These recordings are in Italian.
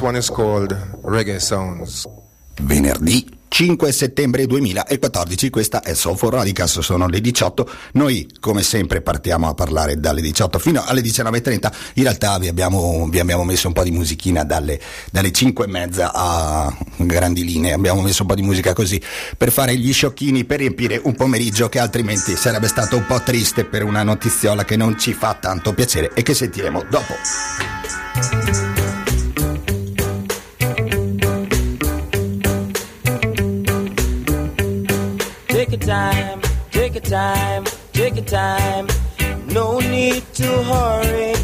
One is called Reggae Sounds. Venerdì 5 settembre 2014, questa è Sofo Radicas, sono le 18, noi come sempre partiamo a parlare dalle 18 fino alle 19.30, in realtà vi abbiamo, vi abbiamo messo un po' di musichina dalle, dalle 5 e mezza a grandi linee, abbiamo messo un po' di musica così per fare gli sciocchini, per riempire un pomeriggio che altrimenti sarebbe stato un po' triste per una notiziola che non ci fa tanto piacere e che sentiremo dopo. Time, take your time, take your time. No need to hurry.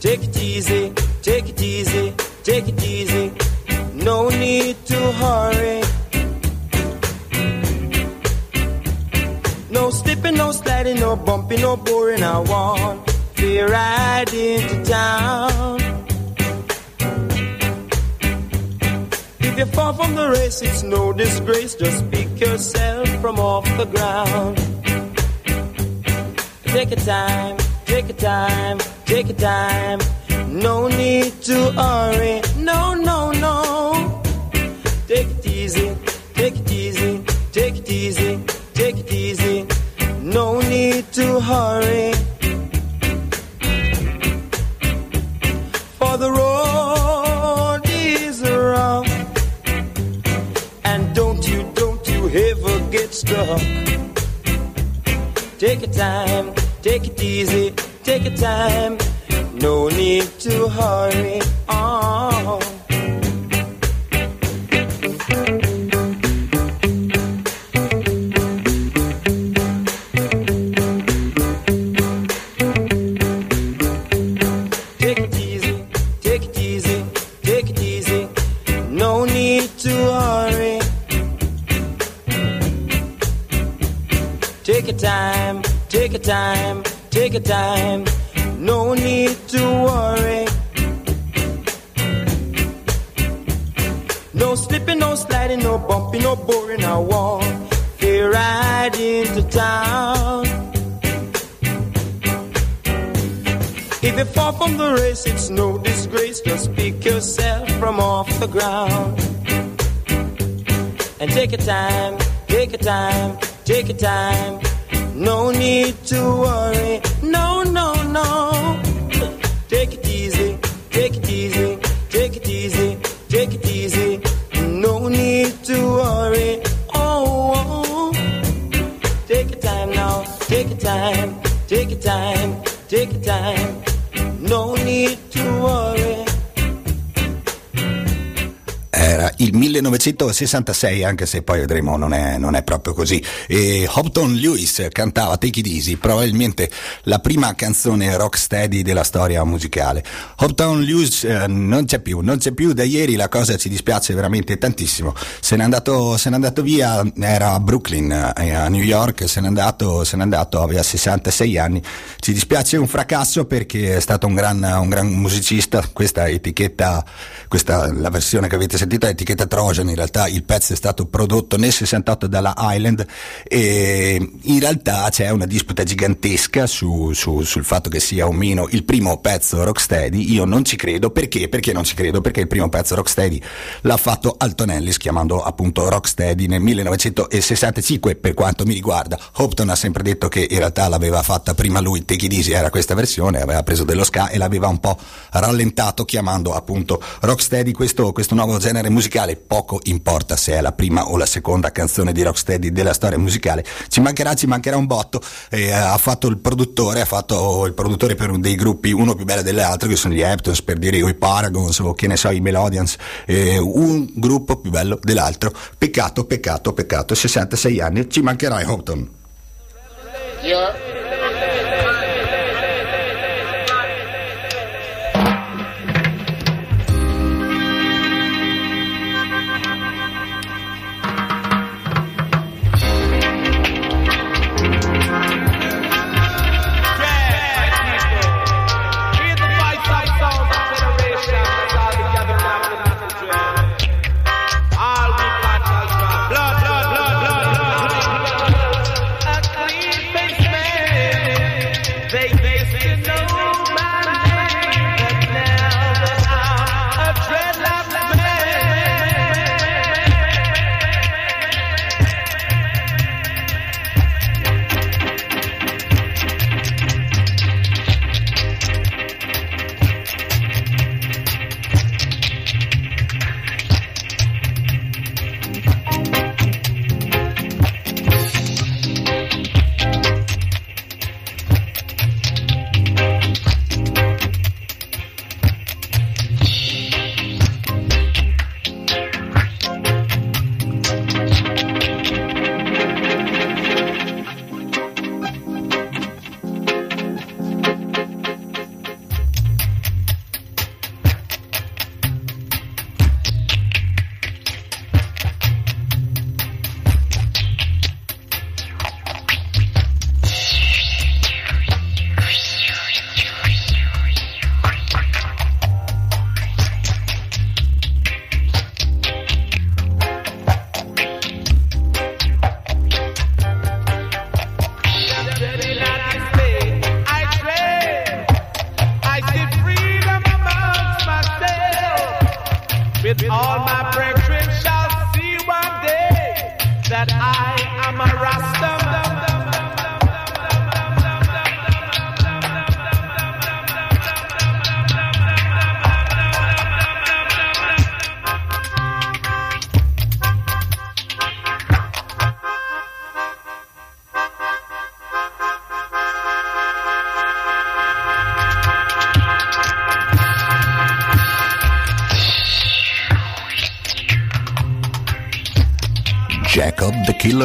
Take it easy, take it easy, take it easy. No need to hurry. No slipping, no sliding, no bumping, no boring. I want to ride into town. You fall from the race, it's no disgrace. Just pick yourself from off the ground. Take your time, take your time, take your time. No need to hurry. No, no, no. Take it easy, take it easy, take it easy, take it easy. No need to hurry. Stuck. Take your time, take it easy, take your time. No need to hurry on. Time, take your time, take your time. No need to worry. No slipping, no sliding, no bumping, no boring. I walk, to ride into town. If you fall from the race, it's no disgrace. Just pick yourself from off the ground. And take your time, take your time, take your time. No need to worry. No, no, no. Take it easy. Take it easy. Take it easy. Take it easy. No need to worry. Oh, oh. Take your time now. Take your time. Take your time. Take your time. Il 1966, anche se poi vedremo non è, non è proprio così. E Hopton Lewis cantava Take It Easy, probabilmente la prima canzone rocksteady della storia musicale. Hopton Lewis eh, non c'è più, non c'è più da ieri, la cosa ci dispiace veramente tantissimo. Se n'è andato, se n'è andato via, era a Brooklyn, eh, a New York, se n'è andato, se n'è andato, aveva 66 anni. Ci dispiace un fracasso perché è stato un gran, un gran musicista, questa etichetta, questa la versione che avete sentito etichetta sull'etichetta Trojan, in realtà il pezzo è stato prodotto nel 68 dalla Island e in realtà c'è una disputa gigantesca su, su, sul fatto che sia o meno il primo pezzo Rocksteady, io non ci credo, perché? Perché non ci credo? Perché il primo pezzo Rocksteady l'ha fatto Alton Ellis chiamando appunto Rocksteady nel 1965 per quanto mi riguarda. Hopton ha sempre detto che in realtà l'aveva fatta prima lui, Take It Easy era questa versione, aveva preso dello ska e l'aveva un po' rallentato chiamando appunto Rocksteady questo, questo nuovo genere musicale. Poco importa se è la prima o la seconda canzone di Rocksteady della storia musicale, ci mancherà, ci mancherà un botto. Eh, ha fatto il produttore, ha fatto il produttore per dei gruppi uno più bello delle altre che sono gli Heptons per dire o i Paragons o che ne so i Melodians, eh, un gruppo più bello dell'altro. Peccato, peccato, peccato, 66 anni, ci mancherà Hopton. Yeah.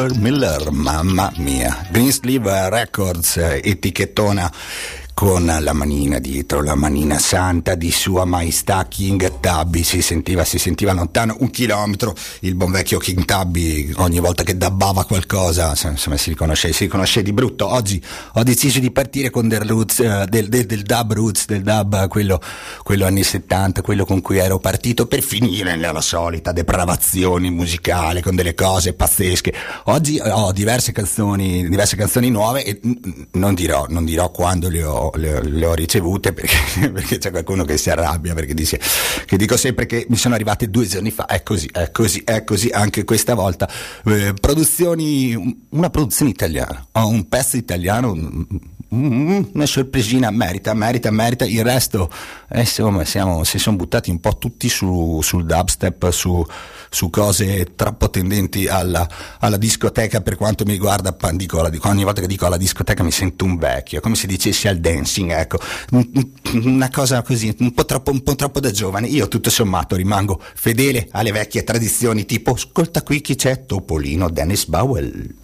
Killer Miller, mamma mia. Greensleeve Records, etichettona con la manina dietro, la manina santa di Sua Maestà King Tubby, si sentiva, si sentiva lontano un chilometro, il buon vecchio King Tubby ogni volta che dabbava qualcosa, insomma si riconosce, si riconosce di brutto. Oggi ho deciso di partire con del, roots, uh, del, del, del dub roots, del dub, quello, quello, anni 70, quello con cui ero partito per finire nella solita depravazione musicale, con delle cose pazzesche. Oggi ho diverse canzoni, diverse canzoni nuove e non dirò, non dirò quando le ho le, le ho ricevute perché, perché, c'è qualcuno che si arrabbia perché dice che dico sempre che mi sono arrivate due giorni fa è così è così è così anche questa volta eh, produzioni una produzione italiana ho un pezzo italiano una sorpresina merita merita merita il resto. Eh, insomma siamo, si sono buttati un po' tutti su, sul dubstep su su cose troppo tendenti alla, alla discoteca per quanto mi riguarda, dico, ogni volta che dico alla discoteca mi sento un vecchio, come se dicessi al dancing, ecco, una cosa così, un po' troppo, un po troppo da giovane, io tutto sommato rimango fedele alle vecchie tradizioni, tipo, ascolta qui chi c'è, Topolino Dennis Bowell.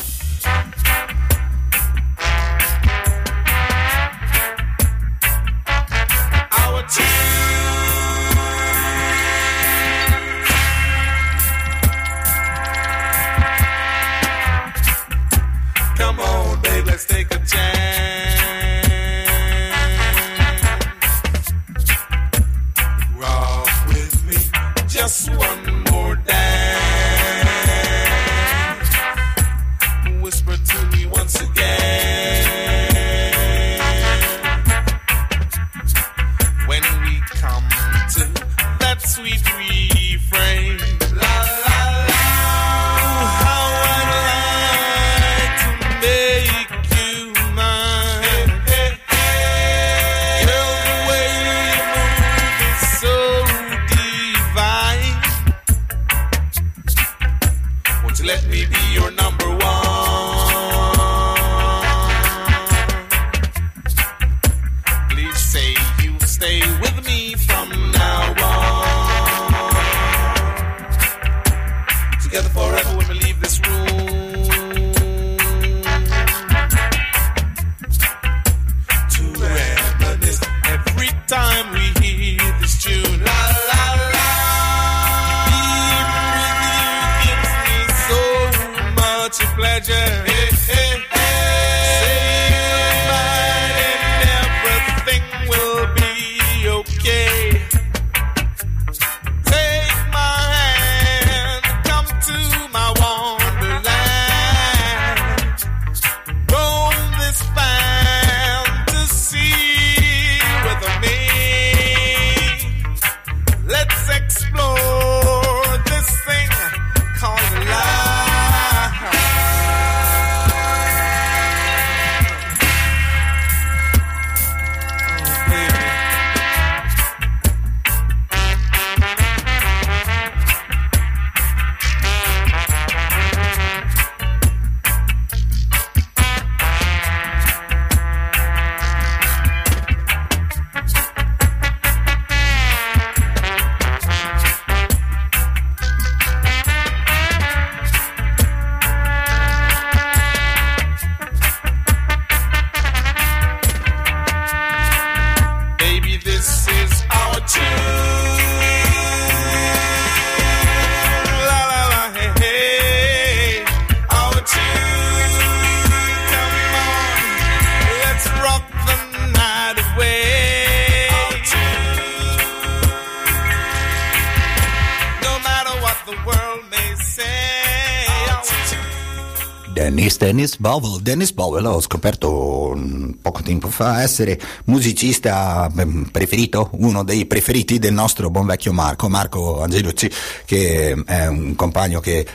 Dennis Bowell. Dennis Bowell ho scoperto poco tempo fa essere musicista mm, preferito, uno dei preferiti del nostro buon vecchio Marco, Marco Angelucci, che è un compagno che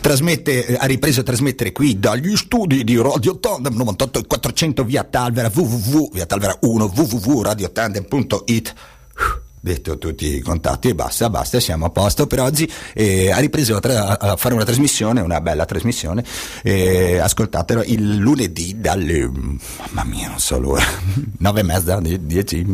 trasmette, ha ripreso a trasmettere qui dagli studi di Radio Tandem 98 e 400 via Talvera www, via Talvera 1 www.radiotandem.it detto tutti i contatti e basta, basta, siamo a posto per oggi. E ha ripreso a, tra- a, fare una trasmissione, una bella trasmissione, e ascoltatelo il lunedì dalle, mamma mia, non so l'ora, nove e mezza, dieci,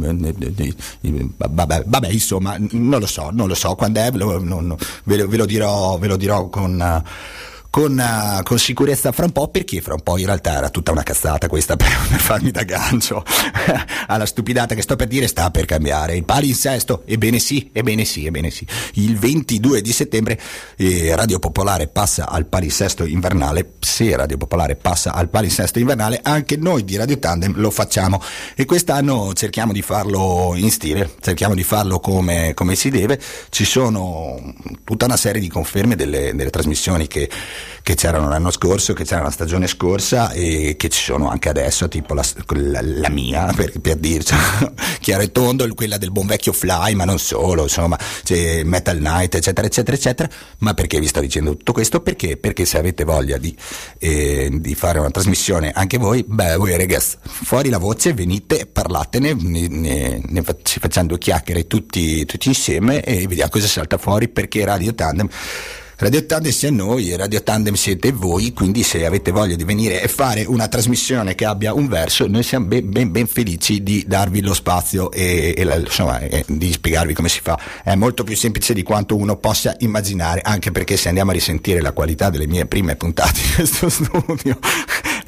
vabbè, vabbè, insomma, non lo so, non lo so quando è, ve lo, non, ve, lo, ve lo, dirò, ve lo dirò con... Uh, con, uh, con, sicurezza fra un po' perché fra un po' in realtà era tutta una cazzata questa per, per farmi da gancio. Alla stupidata che sto per dire sta per cambiare il palinsesto ebbene sì ebbene sì ebbene sì. Il 22 di settembre eh, Radio Popolare passa al palinsesto invernale. Se Radio Popolare passa al palinsesto invernale anche noi di Radio Tandem lo facciamo. E quest'anno cerchiamo di farlo in stile cerchiamo di farlo come, come si deve. Ci sono tutta una serie di conferme delle, delle trasmissioni che che c'erano l'anno scorso, che c'era la stagione scorsa e che ci sono anche adesso, tipo la, la, la mia, per, per dirci, chiaro e tondo, quella del buon vecchio Fly, ma non solo, insomma, c'è Metal Night, eccetera, eccetera, eccetera. Ma perché vi sto dicendo tutto questo? Perché? Perché se avete voglia di, eh, di fare una trasmissione anche voi, beh, voi ragazzi, fuori la voce, venite, parlatene, ne, ne, ne ci facciamo due chiacchiere tutti, tutti insieme e vediamo cosa salta fuori perché Radio Tandem Radio Tandem sia noi Radio Tandem siete voi, quindi se avete voglia di venire e fare una trasmissione che abbia un verso, noi siamo ben, ben, ben felici di darvi lo spazio e, e insomma, e di spiegarvi come si fa. È molto più semplice di quanto uno possa immaginare, anche perché se andiamo a risentire la qualità delle mie prime puntate in questo studio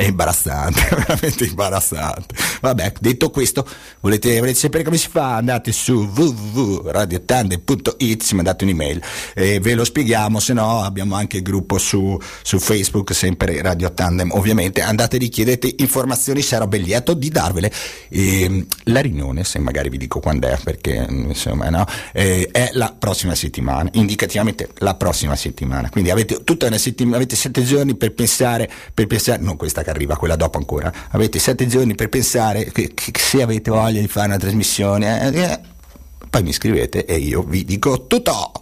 è imbarazzante, veramente imbarazzante. Vabbè, detto questo, volete, volete sapere come si fa? Andate su www.radiotandem.it, ci mandate un'email e ve lo spieghiamo, se no abbiamo anche il gruppo su, su Facebook, sempre Radio Tandem ovviamente, andate lì, chiedete informazioni, sarò ben lieto di darvele. E, la riunione, se magari vi dico quando è, perché insomma no, eh, è la prossima settimana, indicativamente la prossima settimana, quindi avete tutta una settimana, avete sette giorni per pensare, per pensare, non questa arriva, quella dopo ancora, avete sette giorni per pensare che, che se avete voglia di fare una trasmissione, eh, poi mi scrivete e io vi dico tutto.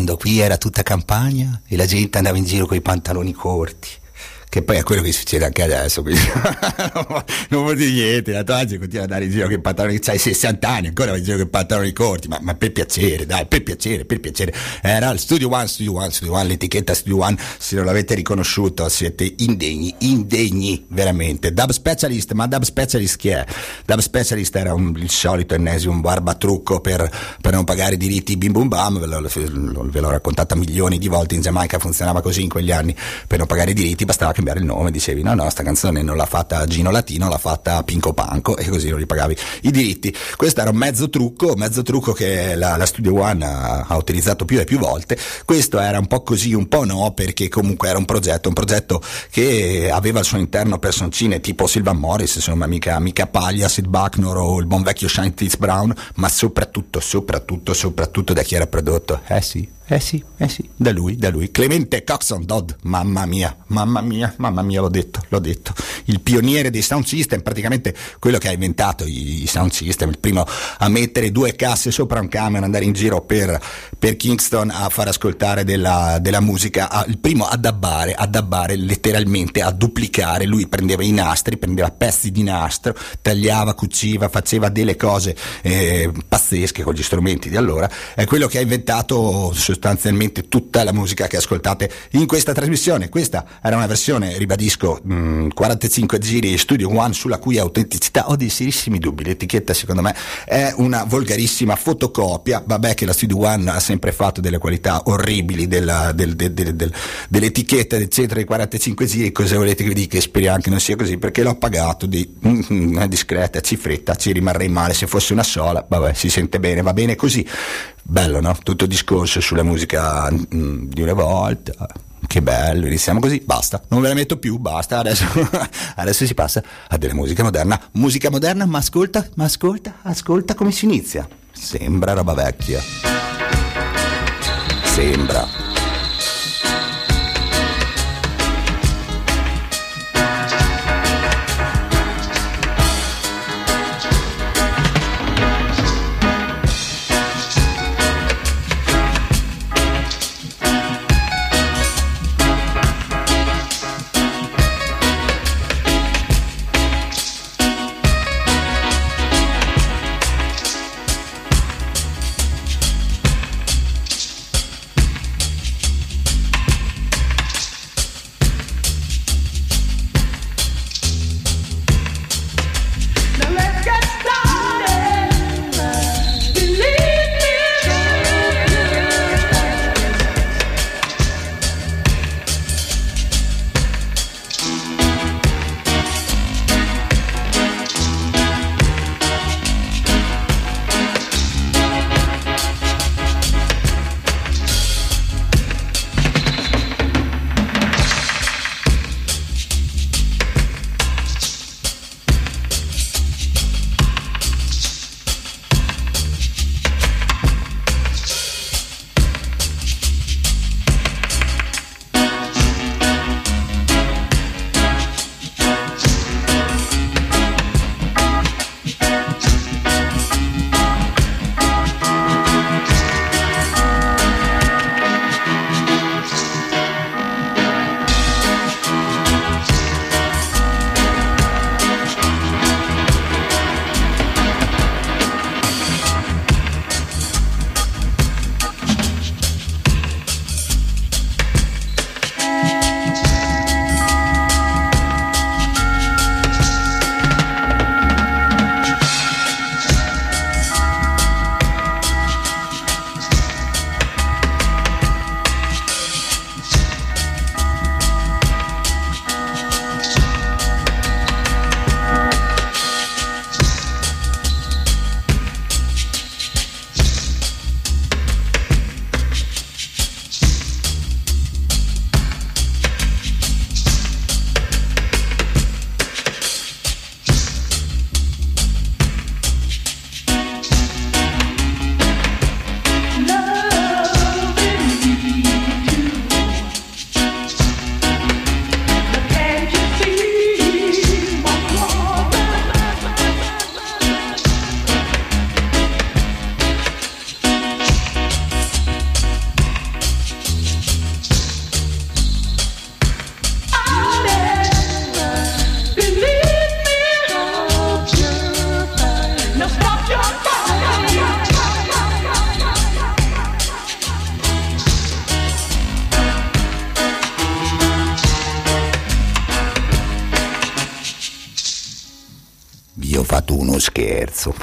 Quando qui era tutta campagna e la gente andava in giro con i pantaloni corti che poi è quello che succede anche adesso, non vuol dire niente, la tua gente continua ad andare in giro con i pantaloni, hai 60 anni, ancora in giro con i pantaloni corti, ma, ma, per piacere, dai, per piacere, per piacere. Era il Studio One, Studio One, Studio One, l'etichetta Studio One, se non l'avete riconosciuto siete indegni, indegni, veramente. Dub Specialist, ma Dub Specialist chi è? Dub Specialist era un, il solito ennesimo barbatrucco per, per non pagare i diritti bim bum bam, ve, lo, ve l'ho raccontata milioni di volte in Giamaica, funzionava così in quegli anni, per non pagare i diritti bastava cambiare il nome, dicevi no no, sta canzone non l'ha fatta Gino Latino, l'ha fatta Pinco Panco e così non gli pagavi i diritti. Questo era un mezzo trucco, mezzo trucco che la, la Studio One ha, ha, utilizzato più e più volte. Questo era un po' così, un po' no, perché comunque era un progetto, un progetto che aveva al suo interno personcine tipo Silvan Morris, insomma mica, mica Paglia, Sid Bucknor o il buon vecchio Shine Brown, ma soprattutto, soprattutto, soprattutto da chi era prodotto. Eh sì, eh sì, eh sì, da lui, da lui. Clemente Coxon Dodd, mamma mia, mamma mia, mamma mia, l'ho detto, l'ho detto. Il pioniere dei sound system, praticamente quello che ha inventato i, sound system, il primo a mettere due casse sopra un camion, andare in giro per, per Kingston a far ascoltare della, della musica, a, il primo a dabbare, a dabbare letteralmente, a duplicare. Lui prendeva i nastri, prendeva pezzi di nastro, tagliava, cuciva, faceva delle cose eh, pazzesche con gli strumenti di allora. È quello che ha inventato sostanzialmente tutta la musica che ascoltate in questa trasmissione. Questa era una versione, ribadisco, mh, 45 giri Studio One sulla cui autenticità ho dei serissimi dubbi. L'etichetta secondo me è una volgarissima fotocopia. Vabbè che la Studio One ha sempre fatto delle qualità orribili della, del, del, del, dell'etichetta del centro dei 45 giri. Cosa volete che vi dica? Speriamo che non sia così perché l'ho pagato di una discreta cifretta. Ci rimarrei male se fosse una sola. Vabbè, si sente bene, va bene così. Bello, no? Tutto discorso sulla musica mm, di una volta. Che bello, iniziamo così, basta, non ve la metto più, basta, adesso, adesso si passa a della musica moderna. Musica moderna, ma ascolta, ma ascolta, ascolta come si inizia. Sembra roba vecchia. Sembra.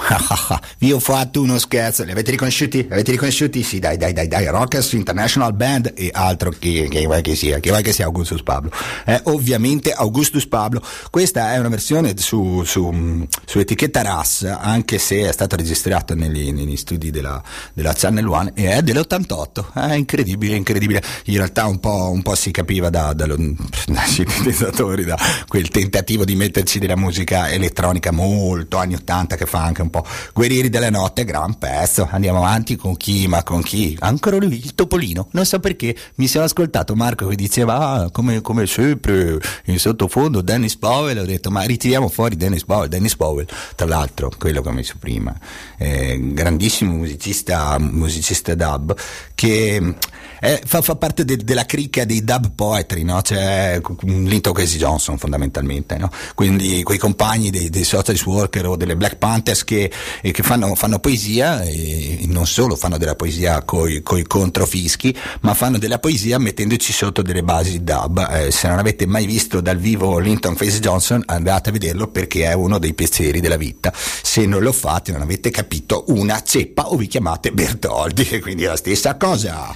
vi ho fatto uno scherzo. Li avete riconosciuti? Li avete riconosciuti? Sì, dai, dai, dai, dai. Rockers International Band e altro che, che vuoi che sia, che vuoi che sia Augustus Pablo. Eh, ovviamente Augustus Pablo. Questa è una versione su, su, su etichetta RAS, anche se è stata registrata negli, negli studi della, della, Channel One e è dell'88. È incredibile, incredibile. In realtà un po', un po si capiva da, da, dai sintetizzatori, da quel tentativo di metterci della musica elettronica molto anni 80 che fa anche un po' Guerrieri della notte, gran pezzo. Andiamo avanti con chi, ma con chi? Ancora lui, il Topolino. Non so perché mi sono ascoltato Marco che diceva ah, come, come sempre in sottofondo Dennis Powell, ho detto ma ritiriamo fuori Dennis Powell, Dennis Powell, tra l'altro quello che ho messo prima, eh, grandissimo musicista, musicista dub che eh, fa, fa, parte de, della cricca dei dub poetry, no? c'è Linton Casey Johnson fondamentalmente, no? quindi quei compagni dei, dei social worker o delle Black Panthers che, eh, che fanno, fanno, poesia e non solo fanno della poesia coi, coi controfischi, ma fanno della poesia mettendoci sotto delle basi dub. Eh, se non avete mai visto dal vivo Linton Face Johnson andate a vederlo perché è uno dei piaceri della vita. Se non lo fate non avete capito una ceppa o vi chiamate Bertoldi, quindi è la stessa cosa.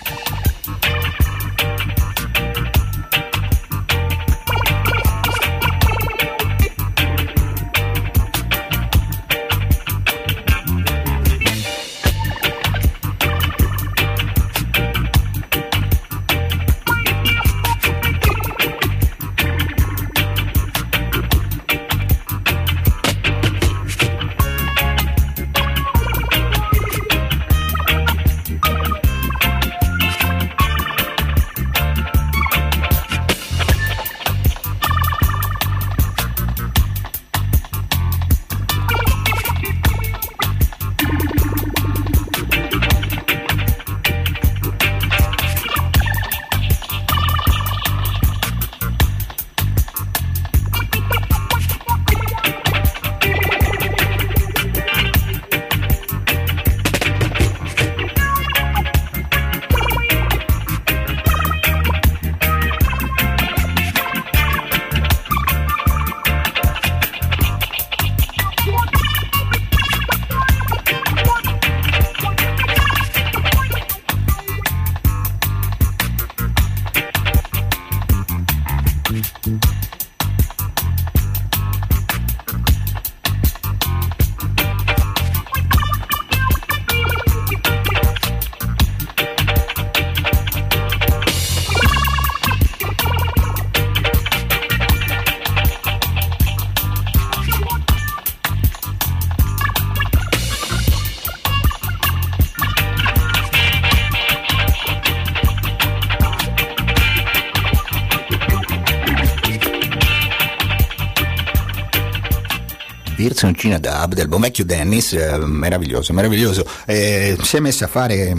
Versioncina dub del buon vecchio Dennis, eh, meraviglioso, meraviglioso. Eh, si è messo a fare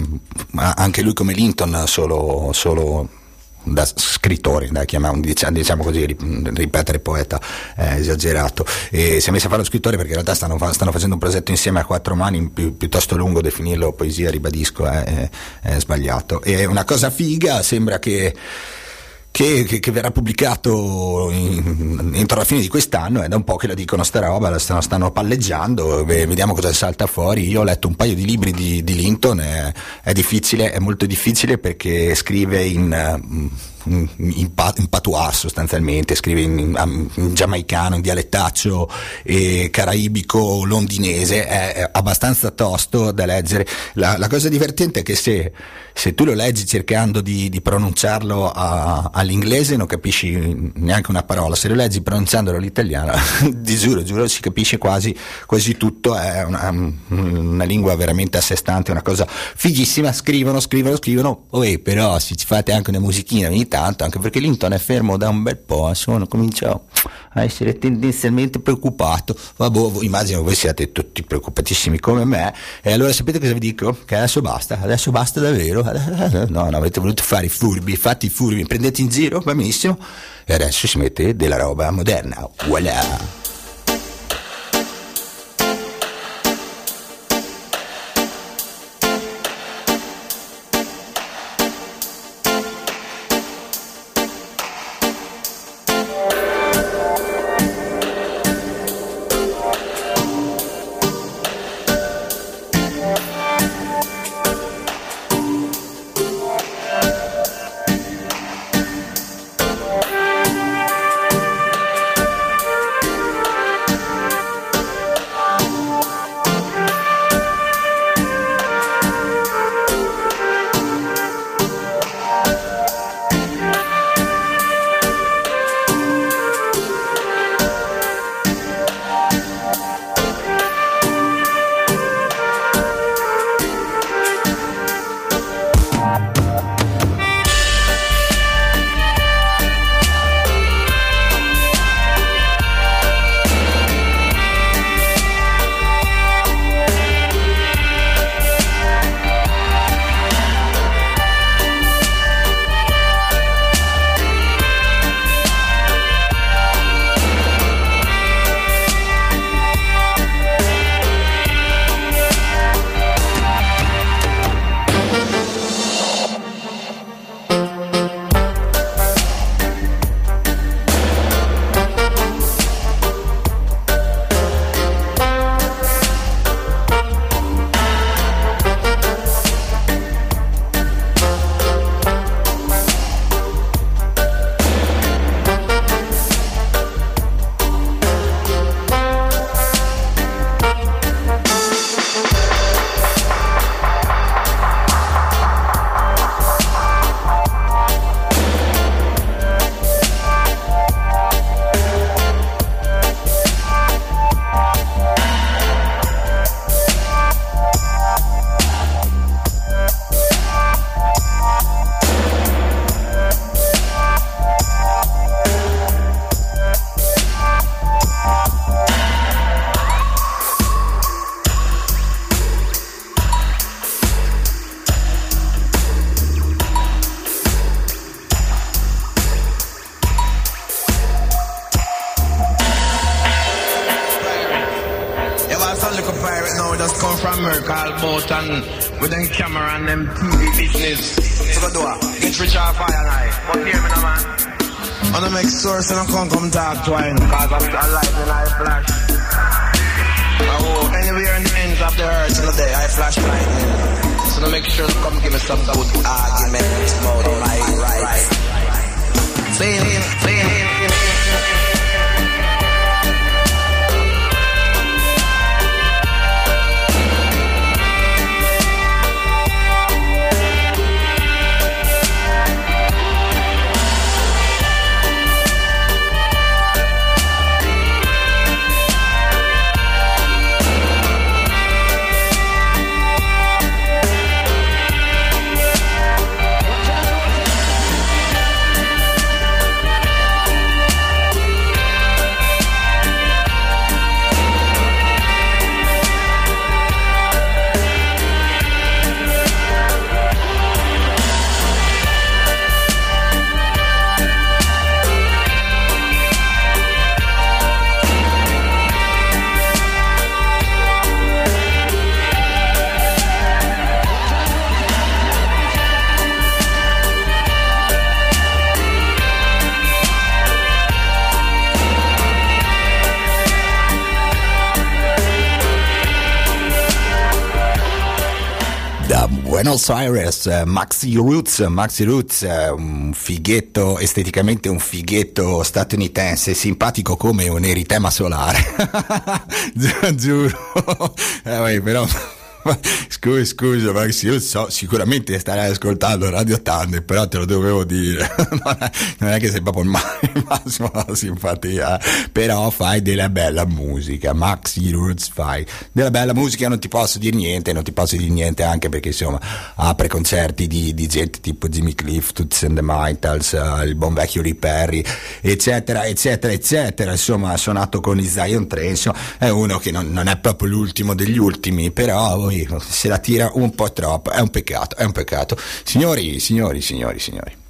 anche lui come Linton solo, solo da scrittore, da chiamiamo, diciamo, così, ripetere poeta eh, esagerato. E si è messo a fare lo scrittore perché in realtà stanno, stanno, facendo un progetto insieme a quattro mani, pi, piuttosto lungo, definirlo poesia, ribadisco, è, è, è sbagliato. E una cosa figa, sembra che che, che, che, verrà pubblicato in, entro la fine di quest'anno. È da un po' che la dicono sta roba, la stanno, stanno palleggiando, vediamo cosa salta fuori. Io ho letto un paio di libri di, di Linton, è, è, difficile, è molto difficile perché scrive in in, in patois sostanzialmente, scrive in, in, in, giamaicano, in dialettaccio e caraibico londinese, è, è abbastanza tosto da leggere. La, la, cosa divertente è che se, se tu lo leggi cercando di, di pronunciarlo a, all'inglese non capisci neanche una parola, se lo leggi pronunciandolo all'italiano, ti giuro, giuro, si capisce quasi, quasi tutto, è una, una, lingua veramente a sé stante, una cosa fighissima, scrivono, scrivono, scrivono, oh, però se ci fate anche una musichina ogni tanto, anche perché Linton è fermo da un bel po', insomma, comincio a essere tendenzialmente preoccupato. Vabbè, immagino voi siate tutti preoccupatissimi come me. E allora sapete cosa vi dico? Che adesso basta, adesso basta davvero. No, no, avete voluto fare i furbi, fate i furbi, prendete in giro, va benissimo. E adesso si mette della roba moderna. Voilà! I can't Eh, Maxi Roots, Maxi Roots, un fighetto, esteticamente un fighetto statunitense, simpatico come un eritema solare. Giuro. Eh, però scusa, scusa, Max, io so, sicuramente starai ascoltando Radio Tande, però te lo dovevo dire. non è che sei proprio il massimo della simpatia, però fai della bella musica. Maxi Roots fai della bella musica, non ti posso dire niente, non ti posso dire niente anche perché insomma apre concerti di, di gente tipo Jimmy Cliff, Toots and the Mitals, uh, il buon vecchio Lee Perry, eccetera, eccetera, eccetera. Insomma, ha suonato con i Zion Trenso, è uno che non, non è proprio l'ultimo degli ultimi, però se la tira un po' troppo, è un peccato, è un peccato. Signori, signori, signori, signori.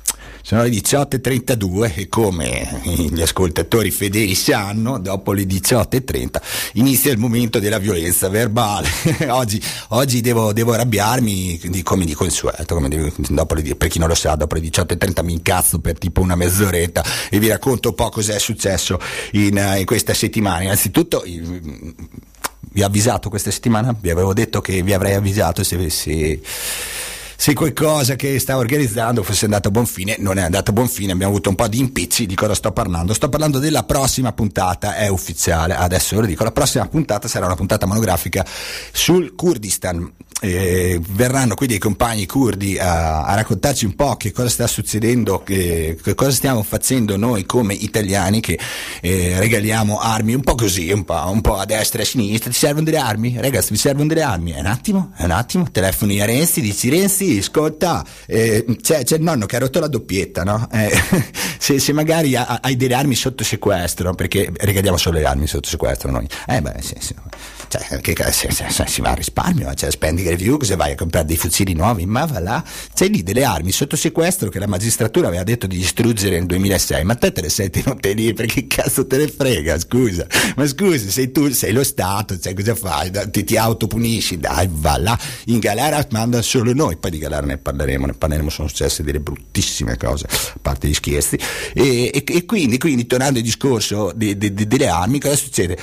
Sono le 18.32 e come gli ascoltatori fedeli sanno, dopo le 18.30 inizia il momento della violenza verbale. oggi, oggi devo, devo, arrabbiarmi come di consueto, come devo, le, per chi non lo sa, dopo le 18.30 mi incazzo per tipo una mezz'oretta e vi racconto un po' cos'è successo in, in questa settimana. Innanzitutto vi ho avvisato questa settimana, vi avevo detto che vi avrei avvisato se avessi se qualcosa che stavo organizzando fosse andato a buon fine, non è andato a buon fine, abbiamo avuto un po' di impicci, di cosa sto parlando? Sto parlando della prossima puntata, è ufficiale, adesso ve lo dico, la prossima puntata sarà una puntata monografica sul Kurdistan. Eh, verranno qui dei compagni kurdi a, a, raccontarci un po' che cosa sta succedendo, che, che cosa stiamo facendo noi come italiani che eh, regaliamo armi un po' così, un po', un po', a destra e a sinistra. Ti servono delle armi? Ragazzi, vi servono delle armi? È un attimo, è un attimo, telefoni a Renzi, dici Renzi, ascolta, eh, c'è, c'è, il nonno che ha rotto la doppietta, no? Eh, se, se, magari ha, hai delle armi sotto sequestro, perché regaliamo solo le armi sotto sequestro noi. Eh beh, sì, sì. Cioè, che, se, se, se, si va a risparmio, cioè, spending review, se vai a comprare dei fucili nuovi, ma va là, c'è lì delle armi sotto sequestro che la magistratura aveva detto di distruggere nel 2006, ma te te le sei tenute lì? Perché cazzo te ne frega, scusa, ma scusa, sei tu, sei lo Stato, cioè cosa fai? Ti, ti autopunisci, dai, va là, in galera manda solo noi, poi di galera ne parleremo, ne parleremo, sono successe delle bruttissime cose, a parte gli scherzi, e, e, e quindi, quindi, tornando al discorso de, de, de, delle armi, cosa succede?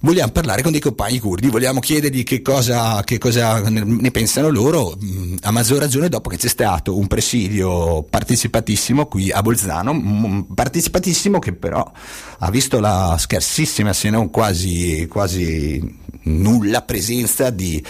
Vogliamo parlare con dei compagni curdi, vogliamo chiedergli che cosa, che cosa ne pensano loro, mm, a maggior ragione dopo che c'è stato un presidio partecipatissimo qui a Bolzano, mm, partecipatissimo che però ha visto la scarsissima, se non quasi, quasi nulla presenza di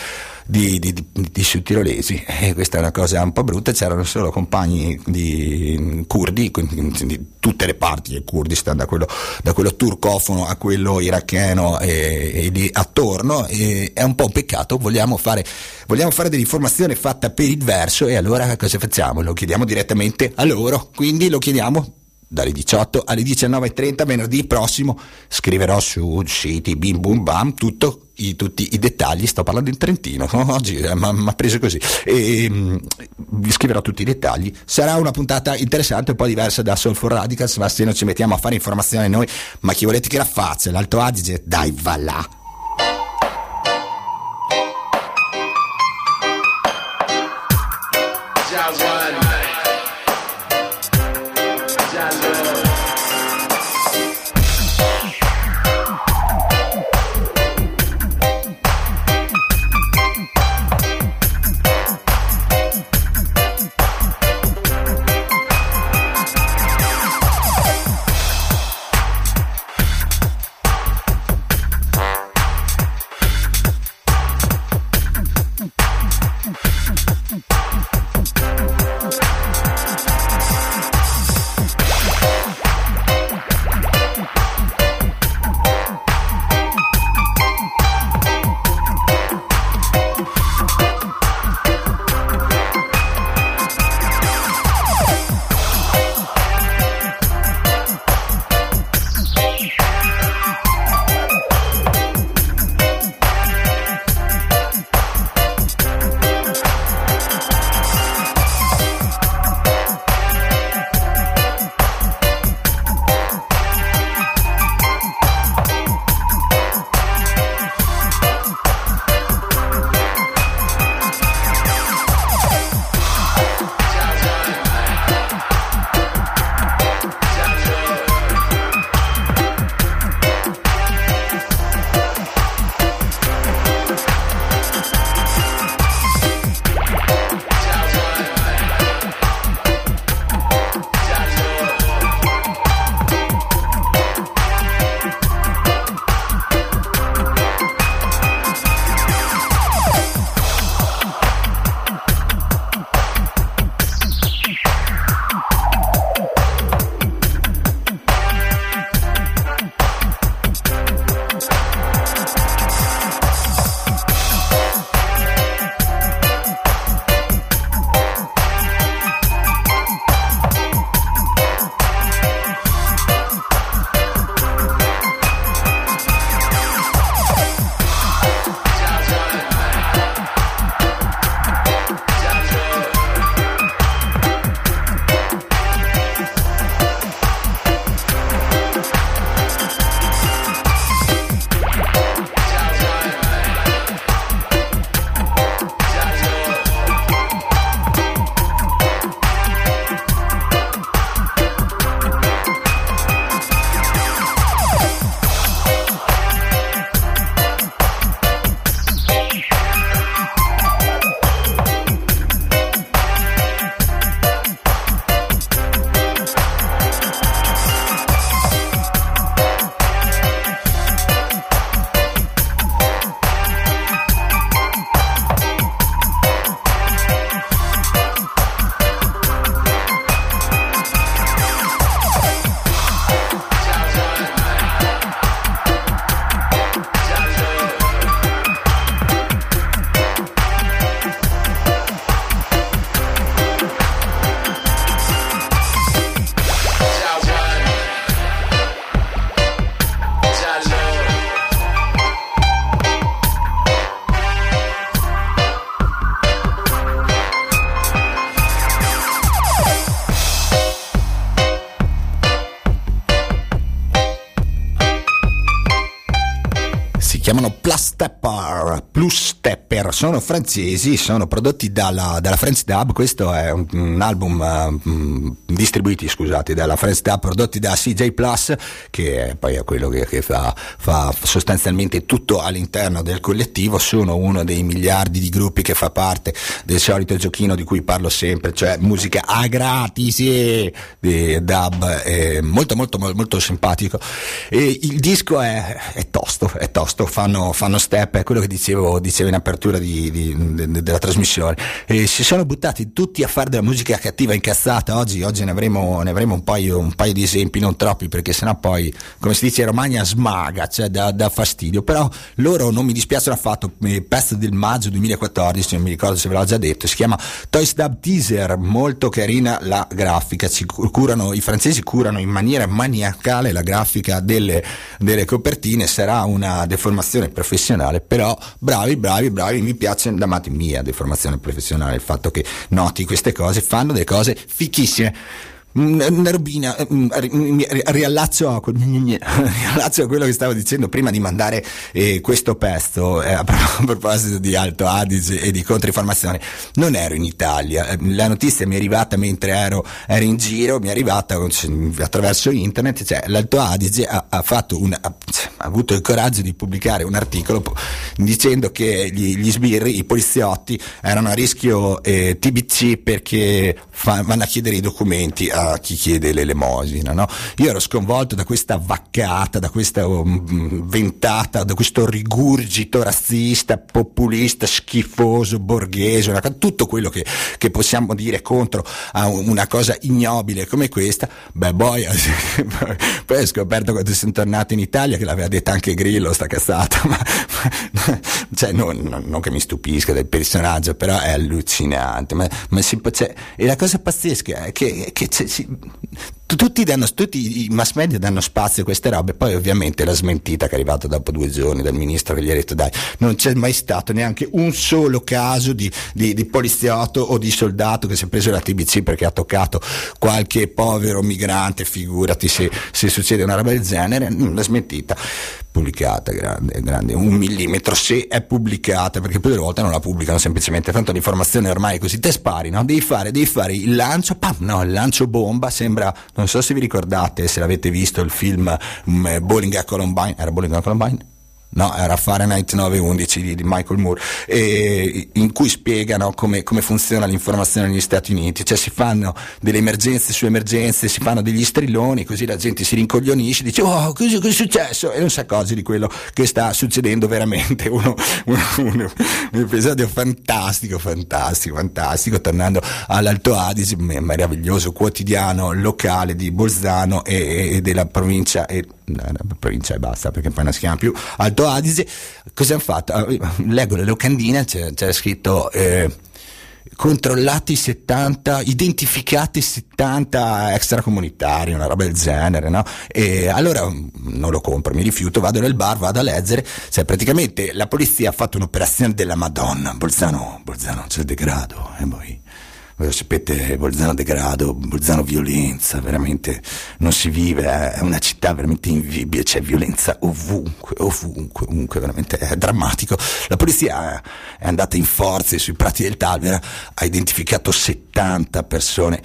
di, di, di, di sudtirolesi e questa è una cosa un po' brutta, c'erano solo compagni di curdi di tutte le parti del Kurdistan, da quello, da quello turcofono a quello iracheno e, e lì attorno. E è un po' un peccato, vogliamo fare, vogliamo fare dell'informazione fatta per il verso e allora cosa facciamo? Lo chiediamo direttamente a loro, quindi lo chiediamo dalle 18 alle 19.30 venerdì prossimo. Scriverò su siti bim bum bam tutto, i, tutti i dettagli. Sto parlando in trentino oggi eh, mi ha preso così. E, mh, vi scriverò tutti i dettagli. Sarà una puntata interessante un po' diversa da Soul for Radicals ma se non ci mettiamo a fare informazione noi ma chi volete che la faccia? l'Alto Adige? Dai va là. Jazz one. Sono francesi, sono prodotti dalla, dalla French Dub, questo è un, un album uh, distribuiti scusate, dalla French Dub, prodotti da CJ Plus, che poi è quello che, che fa, fa, sostanzialmente tutto all'interno del collettivo, sono uno dei miliardi di gruppi che fa parte del solito giochino di cui parlo sempre, cioè musica a gratis, eh, di dub, eh, molto molto molto simpatico. E il disco è, è tosto, è tosto, fanno, fanno, step, è quello che dicevo, dicevo in apertura di, di, de, della trasmissione. E si sono buttati tutti a fare della musica cattiva incazzata. Oggi, oggi ne avremo, ne avremo un, paio, un, paio, di esempi, non troppi, perché sennò poi, come si dice in Romagna, smaga, cioè da, da fastidio. Però loro non mi dispiacciono affatto. Il pezzo del maggio 2014, non mi ricordo se ve l'ho già detto, si chiama Toys Dub Teaser, molto carina la grafica. Curano, I francesi curano in maniera maniacale la grafica delle, delle copertine sarà una deformazione professionale, però bravi, bravi, bravi, mi piace da mia deformazione professionale il fatto che noti queste cose, fanno delle cose fichissime. Una robina, riallaccio a, quello che stavo dicendo prima di mandare eh, questo pezzo eh, a proposito di Alto Adige e di controinformazione. Non ero in Italia, eh, la notizia mi è arrivata mentre ero, ero in giro, mi è arrivata attraverso internet, cioè l'Alto Adige ha, ha, una, ha, ha, avuto il coraggio di pubblicare un articolo dicendo che gli, gli sbirri, i poliziotti erano a rischio eh, TBC perché fa, vanno a chiedere i documenti a chi chiede l'elemosina. No? Io ero sconvolto da questa vaccata, da questa um, ventata, da questo rigurgito razzista, populista, schifoso, borghese, una, tutto quello che, che, possiamo dire contro a una cosa ignobile come questa. Beh, boia, poi ho scoperto quando sono tornato in Italia che l'aveva detta anche Grillo sta cazzata, ma, ma cioè, non, non, non, che mi stupisca del personaggio, però è allucinante. Ma, ma si, cioè, e la cosa pazzesca è che, che si, sie, tutti, danno, tutti, i mass media danno spazio a queste robe, poi ovviamente la smentita che è arrivata dopo due giorni dal ministro che gli ha detto dai, non c'è mai stato neanche un solo caso di, di, di poliziotto o di soldato che si è preso la TBC perché ha toccato qualche povero migrante, figurati se, se succede una roba del genere, la smentita pubblicata, grande, grande, un millimetro se è pubblicata, perché poi delle volte non la pubblicano semplicemente, tanto l'informazione ormai è così, te spari, no? Devi fare, devi fare il lancio, pam, no, il lancio bomba, sembra, non so se vi ricordate, se l'avete visto il film um, Bowling a Columbine, era Bowling a Columbine? No, era Fahrenheit 911 di, di Michael Moore, e, in cui spiegano come, come, funziona l'informazione negli Stati Uniti, cioè si fanno delle emergenze su emergenze, si fanno degli strilloni, così la gente si rincoglionisce, dice oh cosa, è successo? E non sa cose di quello che sta succedendo veramente, uno, uno, uno, un episodio fantastico, fantastico, fantastico, tornando all'Alto Adige, meraviglioso quotidiano locale di Bolzano e, e della provincia. E, provincia e basta perché poi non si chiama più Alto Adige cosa hanno fatto? Ah, leggo le locandine c'è, c'è scritto eh, controllati 70, identificati 70 extracomunitari, una roba del genere, no? E allora mm, non lo compro, mi rifiuto, vado nel bar, vado a leggere, cioè praticamente la polizia ha fatto un'operazione della Madonna, Bolzano, Bolzano c'è il degrado, e poi sapete, Bolzano degrado, Bolzano violenza, veramente non si vive, è una città veramente invibile, c'è violenza ovunque, ovunque, ovunque, veramente è drammatico. La polizia è andata in forze sui prati del Talvera, ha identificato 70 persone,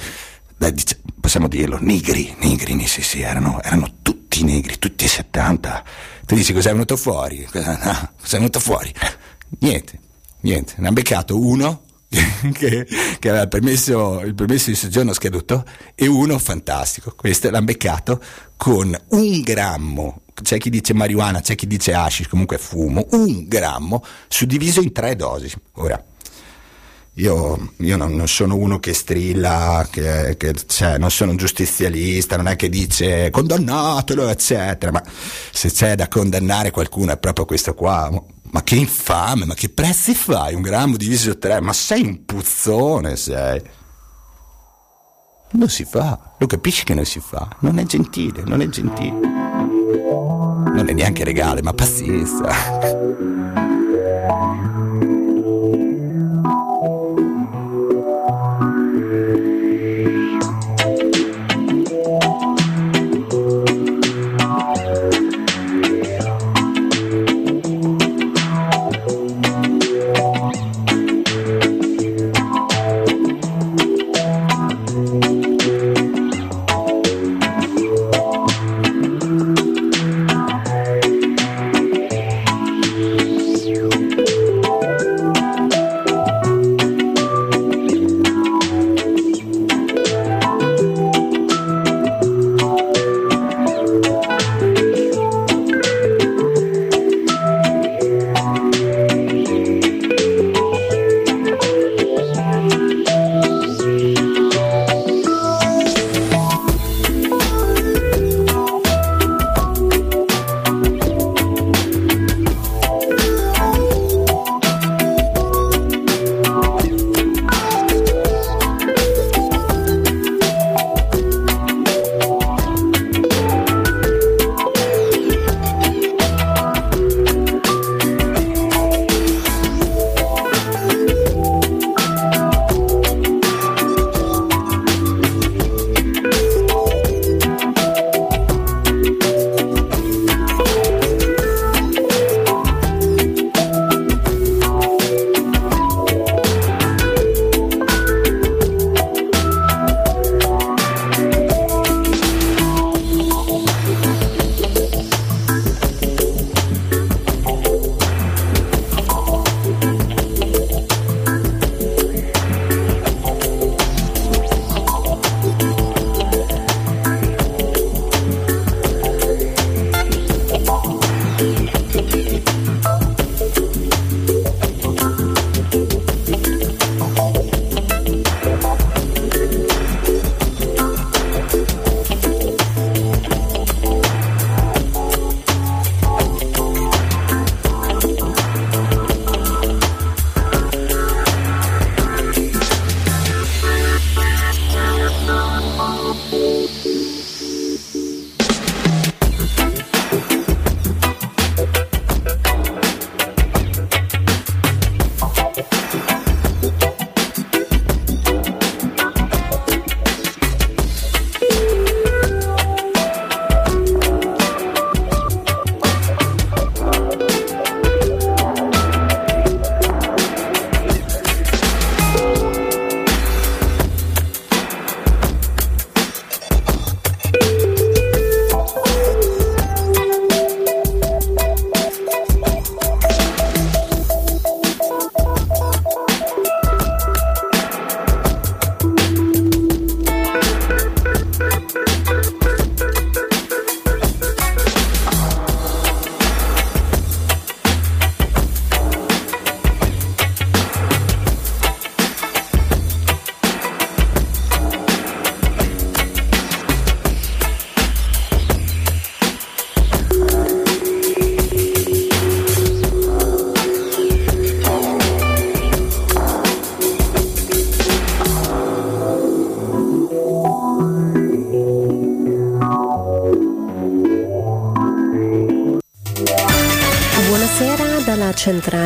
possiamo dirlo, negri, negri, sì sì, erano, erano tutti negri, tutti e 70. Tu dici cosa è venuto fuori? Cosa, no, venuto fuori? Niente, niente, ne hanno beccato uno che, che, aveva permesso, il permesso di soggiorno scaduto e uno fantastico, questo l'ha beccato con un grammo, c'è chi dice marijuana, c'è chi dice hashish, comunque fumo, un grammo suddiviso in tre dosi. Ora, io, io non, non, sono uno che strilla, che, che, cioè, non sono un giustizialista, non è che dice condannatelo, eccetera, ma se c'è da condannare qualcuno è proprio questo qua, ma che infame, ma che prezzi fai? Un grammo diviso tre, ma sei un puzzone, sei. Non si fa, lo capisci che non si fa, non è gentile, non è gentile. Non è neanche regale, ma pazienza.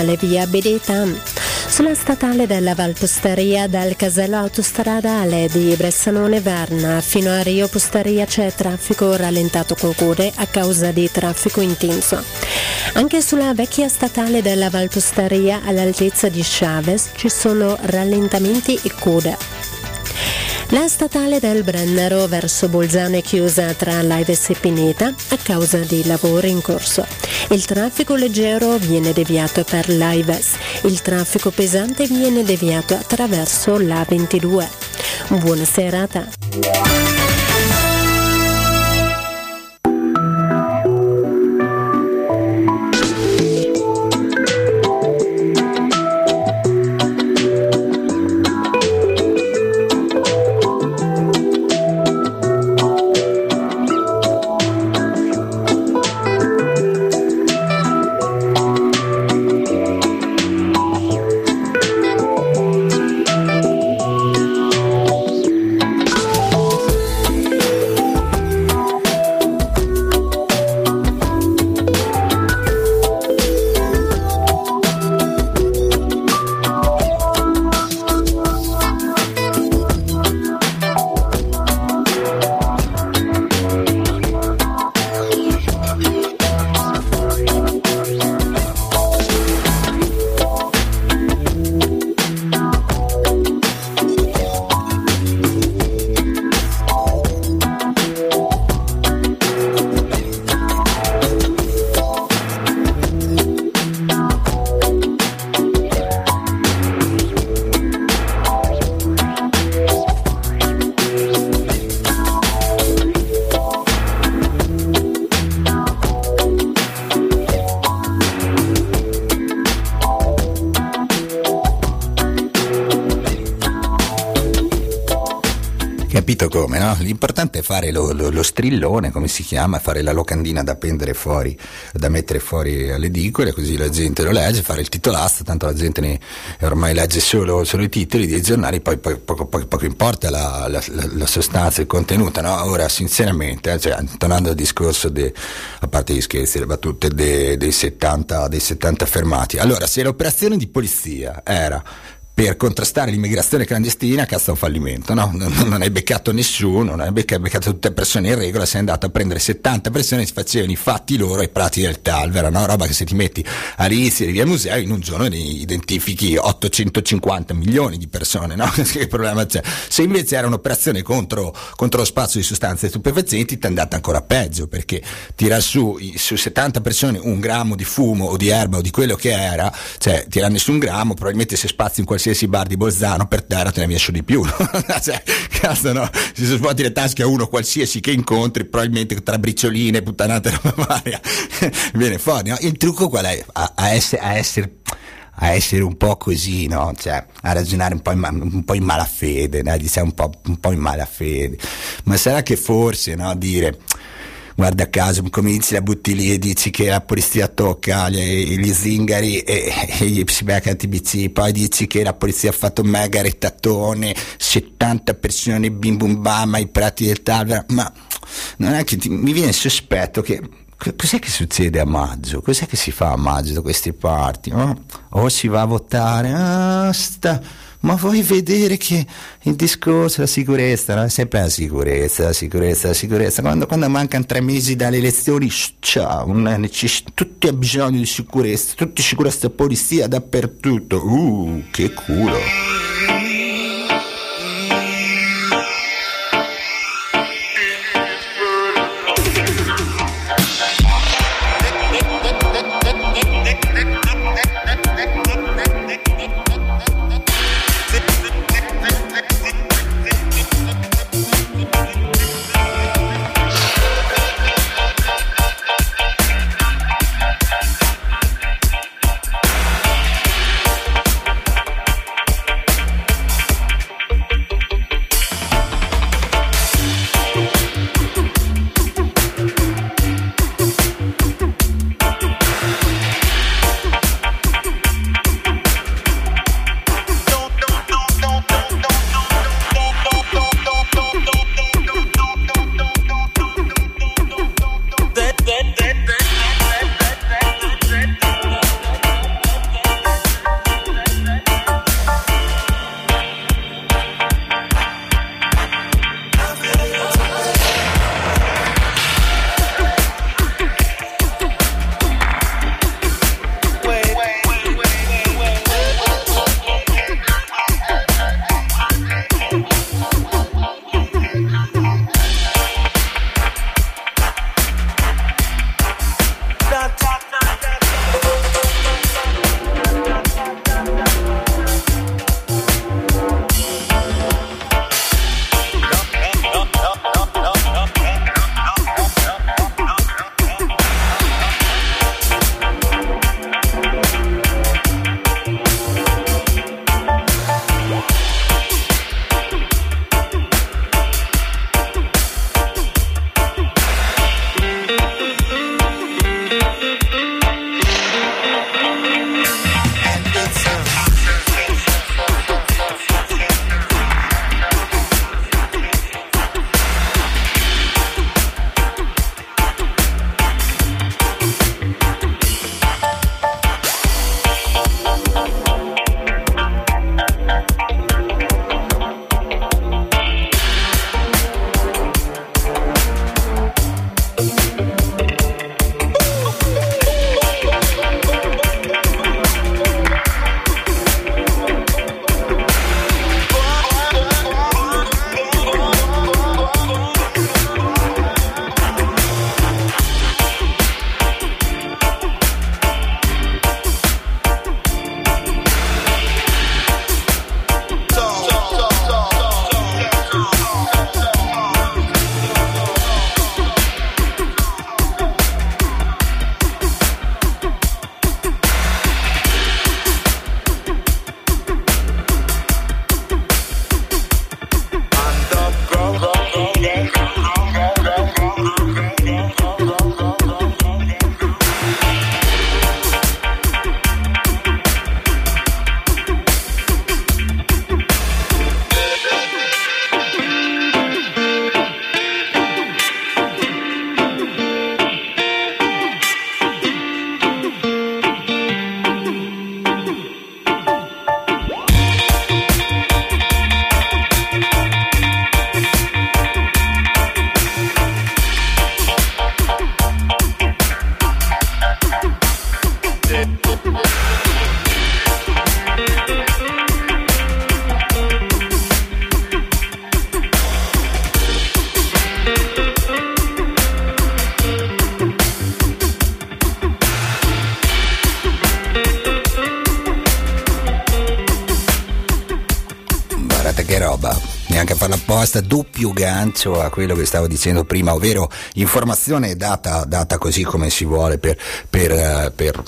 Centrale via Bedetam. Sulla statale della Valposteria dal casello autostradale di Bressanone Verna fino a Rio Posteria c'è traffico rallentato con code a causa di traffico intenso. Anche sulla vecchia statale della Valposteria all'altezza di Chavez ci sono rallentamenti e code. La statale del Brennero verso Bolzano è chiusa tra Laives e Pineta a causa di lavori in corso. Il traffico leggero viene deviato per Laives, il traffico pesante viene deviato attraverso la 22. Buona serata. L'importante è fare lo, lo, lo, strillone, come si chiama, fare la locandina da appendere fuori, da mettere fuori alle edicole, così la gente lo legge, fare il titolastro, tanto la gente ne, ormai legge solo, solo, i titoli dei giornali, poi poco, poco, poco, importa la, la, la, sostanza, il contenuto, no? Ora sinceramente, eh, cioè, tornando al discorso, de, a parte gli scherzi, le battute de, dei, 70, dei 70 fermati, allora se l'operazione di polizia era per contrastare l'immigrazione clandestina, cazzo un fallimento, no? Non, hai beccato nessuno, non hai beccato, tutte persone in regola, sei andato a prendere 70 persone e si facevano i fatti loro ai prati del Talvera, no? Roba che se ti metti a Rizzi e via musei in un giorno ne identifichi 850 milioni di persone, no? che problema c'è? Se invece era un'operazione contro, contro lo spazio di sostanze stupefacenti, ti è andata ancora peggio, perché tirar su, su 70 persone un grammo di fumo o di erba o di quello che era, cioè tirarne su un grammo, probabilmente se spazi in qualsiasi qualsiasi bar di Bolzano per terra te ne riesce di più. Cioè, cazzo, no? Si svuoti le tasche a uno qualsiasi che incontri, probabilmente tra bricioline, puttanate roba varia, viene fuori. No? Il trucco qual è? A, a, essere, a essere a essere un po' così, no? Cioè, a ragionare un po' in, un po in malafede, no? Diciamo un po', un po' in malafede. Ma sarà che forse, no? Dire guarda caso cominci la butti lì e dici che la polizia tocca gli, gli zingari e, e si becca TBC poi dici che la polizia ha fatto mega rettatone 70 persone bim bum bam ai prati del Talvera ma non è che ti, mi viene il sospetto che cos'è che succede a maggio? Cos'è che si fa a maggio da queste parti? Oh, o si va a votare, ah, sta ma vuoi vedere che il discorso, la sicurezza, no? sempre la sicurezza, la sicurezza, la sicurezza. Quando, quando mancano tre mesi dalle elezioni, ciao, tutti hanno bisogno di sicurezza, tutti sicurezza, polizia dappertutto. Uh, che culo. Risposta doppio gancio a quello che stavo dicendo prima, ovvero informazione data, data così come si vuole per, per, eh, per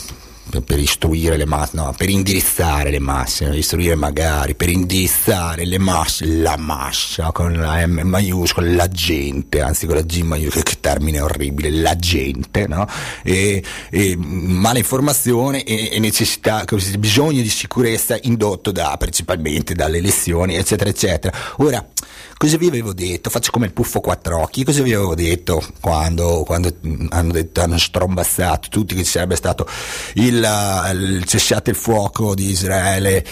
per istruire le masse, no, per indirizzare le masse, istruire magari, per indirizzare le masse, la massa con la M maiuscola, la gente, anzi con la G maiuscola, che termine orribile, la gente, no? E, e mala informazione e, e necessità, bisogno di sicurezza indotto da, principalmente dalle elezioni, eccetera, eccetera. Ora, Cosa vi avevo detto? Faccio come il puffo quattro occhi. Cosa vi avevo detto quando, quando hanno, detto, hanno strombazzato tutti che ci sarebbe stato il, il cessate il fuoco di Israele?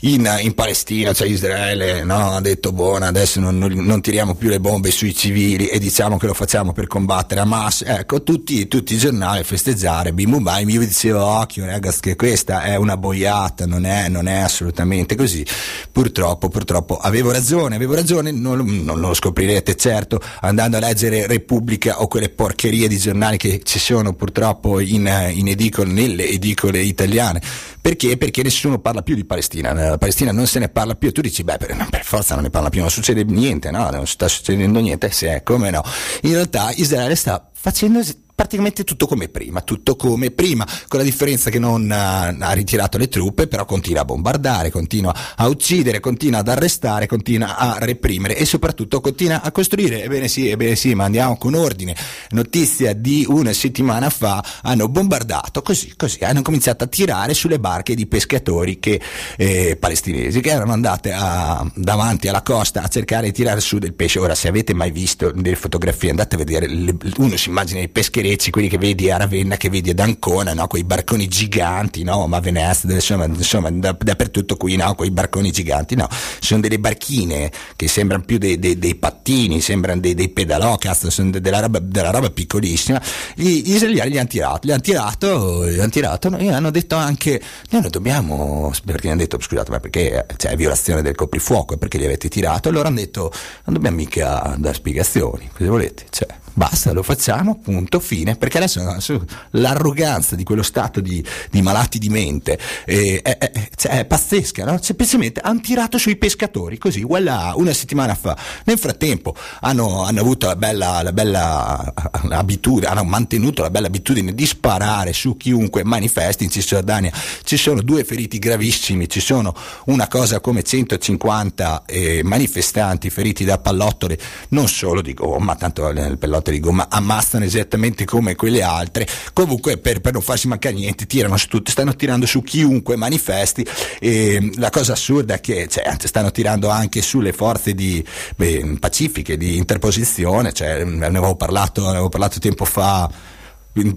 In, in, Palestina, cioè Israele, no? ha detto buona, adesso non, non, non, tiriamo più le bombe sui civili e diciamo che lo facciamo per combattere Hamas. Ecco, tutti, tutti i giornali a festeggiare, bim bum bam, io vi dicevo occhio ragazzi che questa è una boiata, non è, non è assolutamente così. Purtroppo, purtroppo avevo ragione, avevo ragione, non, non, lo scoprirete certo andando a leggere Repubblica o quelle porcherie di giornali che ci sono purtroppo in, in edicole, nelle edicole italiane. Perché? Perché nessuno parla più di Palestina la Palestina non se ne parla più, tu dici, beh, per, per, forza non ne parla più, non succede niente, no? Non sta succedendo niente, sì, come no? In realtà Israele sta facendo praticamente tutto come prima, tutto come prima, con la differenza che non ha, ha, ritirato le truppe, però continua a bombardare, continua a uccidere, continua ad arrestare, continua a reprimere e soprattutto continua a costruire. Ebbene sì, ebbene sì, ma andiamo con ordine. Notizia di una settimana fa, hanno bombardato così, così, hanno cominciato a tirare sulle barche di pescatori che, eh, palestinesi che erano andate a, davanti alla costa a cercare di tirare su del pesce. Ora, se avete mai visto delle fotografie, andate a vedere, le, uno si immagina i pescherecci greci, quelli che vedi a Ravenna, che vedi ad Ancona, no? quei barconi giganti, no? ma Venezia, insomma, insomma da, dappertutto qui, no? quei barconi giganti, no, sono delle barchine che sembrano più dei, dei, dei pattini, sembrano dei, dei pedalò, cazzo, sono della roba, della roba piccolissima. Gli, gli israeliani li hanno tirato, li hanno tirato, li hanno tirato, no? e hanno detto anche, noi non dobbiamo, perché hanno detto, scusate, ma perché c'è violazione del coprifuoco, perché li avete tirato? Allora hanno detto, non dobbiamo mica dare spiegazioni, cosa volete? Cioè, basta, lo facciamo, punto, fine, perché adesso, l'arroganza di quello stato di, di malati di mente eh, è, è, cioè, è, pazzesca, no? semplicemente hanno tirato sui pescatori, così, voilà, una settimana fa. Nel frattempo hanno, hanno avuto la bella, la bella abitudine, hanno mantenuto la bella abitudine di sparare su chiunque manifesti in Cisgiordania. Ci sono due feriti gravissimi, ci sono una cosa come 150 eh, manifestanti feriti da pallottole, non solo di gomma, tanto il pallotto dico, ma ammazzano esattamente come quelle altre. Comunque, per, per non farsi mancare niente, tirano su tutti, stanno tirando su chiunque manifesti. E la cosa assurda è che cioè, stanno tirando anche sulle forze di, beh, pacifiche di interposizione. Cioè, ne avevo parlato, ne avevo parlato tempo fa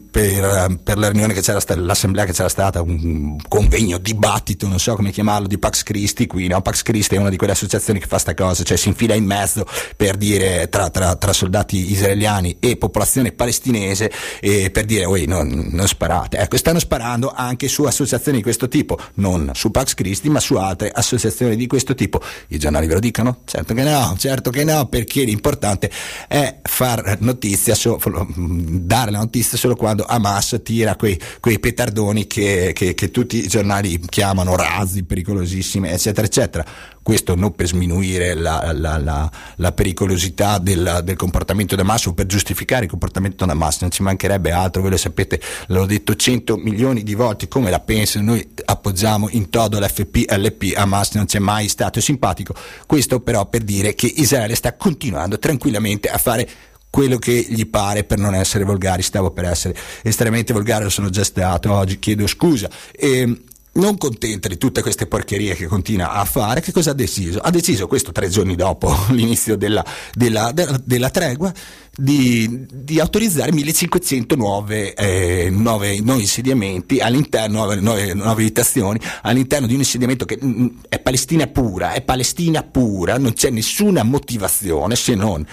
per, per, la riunione che c'era stata, l'assemblea che c'era stata, un convegno, dibattito, non so come chiamarlo, di Pax Christi qui, no? Pax Christi è una di quelle associazioni che fa sta cosa, cioè si infila in mezzo per dire tra, tra, tra soldati israeliani e popolazione palestinese e per dire, oi, non, non sparate. Ecco, stanno sparando anche su associazioni di questo tipo, non su Pax Christi, ma su altre associazioni di questo tipo. I giornali ve lo dicono? Certo che no, certo che no, perché l'importante è far notizia, so, dare la notizia solo quando Hamas tira quei, quei petardoni che, che, che, tutti i giornali chiamano razzi, pericolosissimi, eccetera, eccetera. Questo non per sminuire la, la, la, la pericolosità del, del, comportamento di Hamas o per giustificare il comportamento di Hamas, non ci mancherebbe altro, voi lo sapete, l'ho detto 100 milioni di volte, come la pensano, noi appoggiamo in todo l'FP, Hamas non c'è mai stato simpatico, questo però per dire che Israele sta continuando tranquillamente a fare quello che gli pare per non essere volgari, stavo per essere estremamente volgare, lo sono già stato, oggi chiedo scusa. E, ehm, non contenta di tutte queste porcherie che continua a fare, che cosa ha deciso? Ha deciso questo tre giorni dopo l'inizio della, della, della, tregua di, di, autorizzare 1500 nuove, eh, nuove, nuovi insediamenti all'interno, nuove, nuove, nuove abitazioni all'interno di un insediamento che mh, mm, è Palestina pura, è Palestina pura, non c'è nessuna motivazione se non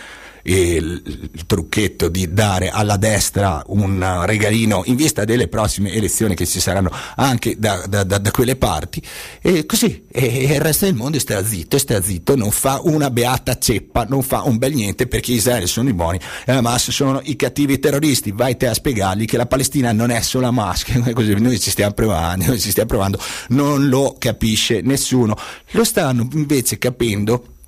il, il trucchetto di dare alla destra un regalino in vista delle prossime elezioni che ci saranno anche da, da, da, da quelle parti. E così e, e, il resto del mondo sta zitto, sta zitto, non fa una beata ceppa, non fa un bel niente perché Israele sono i buoni e Hamas sono i cattivi terroristi, vai te a spiegargli che la Palestina non è solo Hamas, così noi ci stiamo provando, noi ci stiamo provando, non lo capisce nessuno, lo stanno invece capendo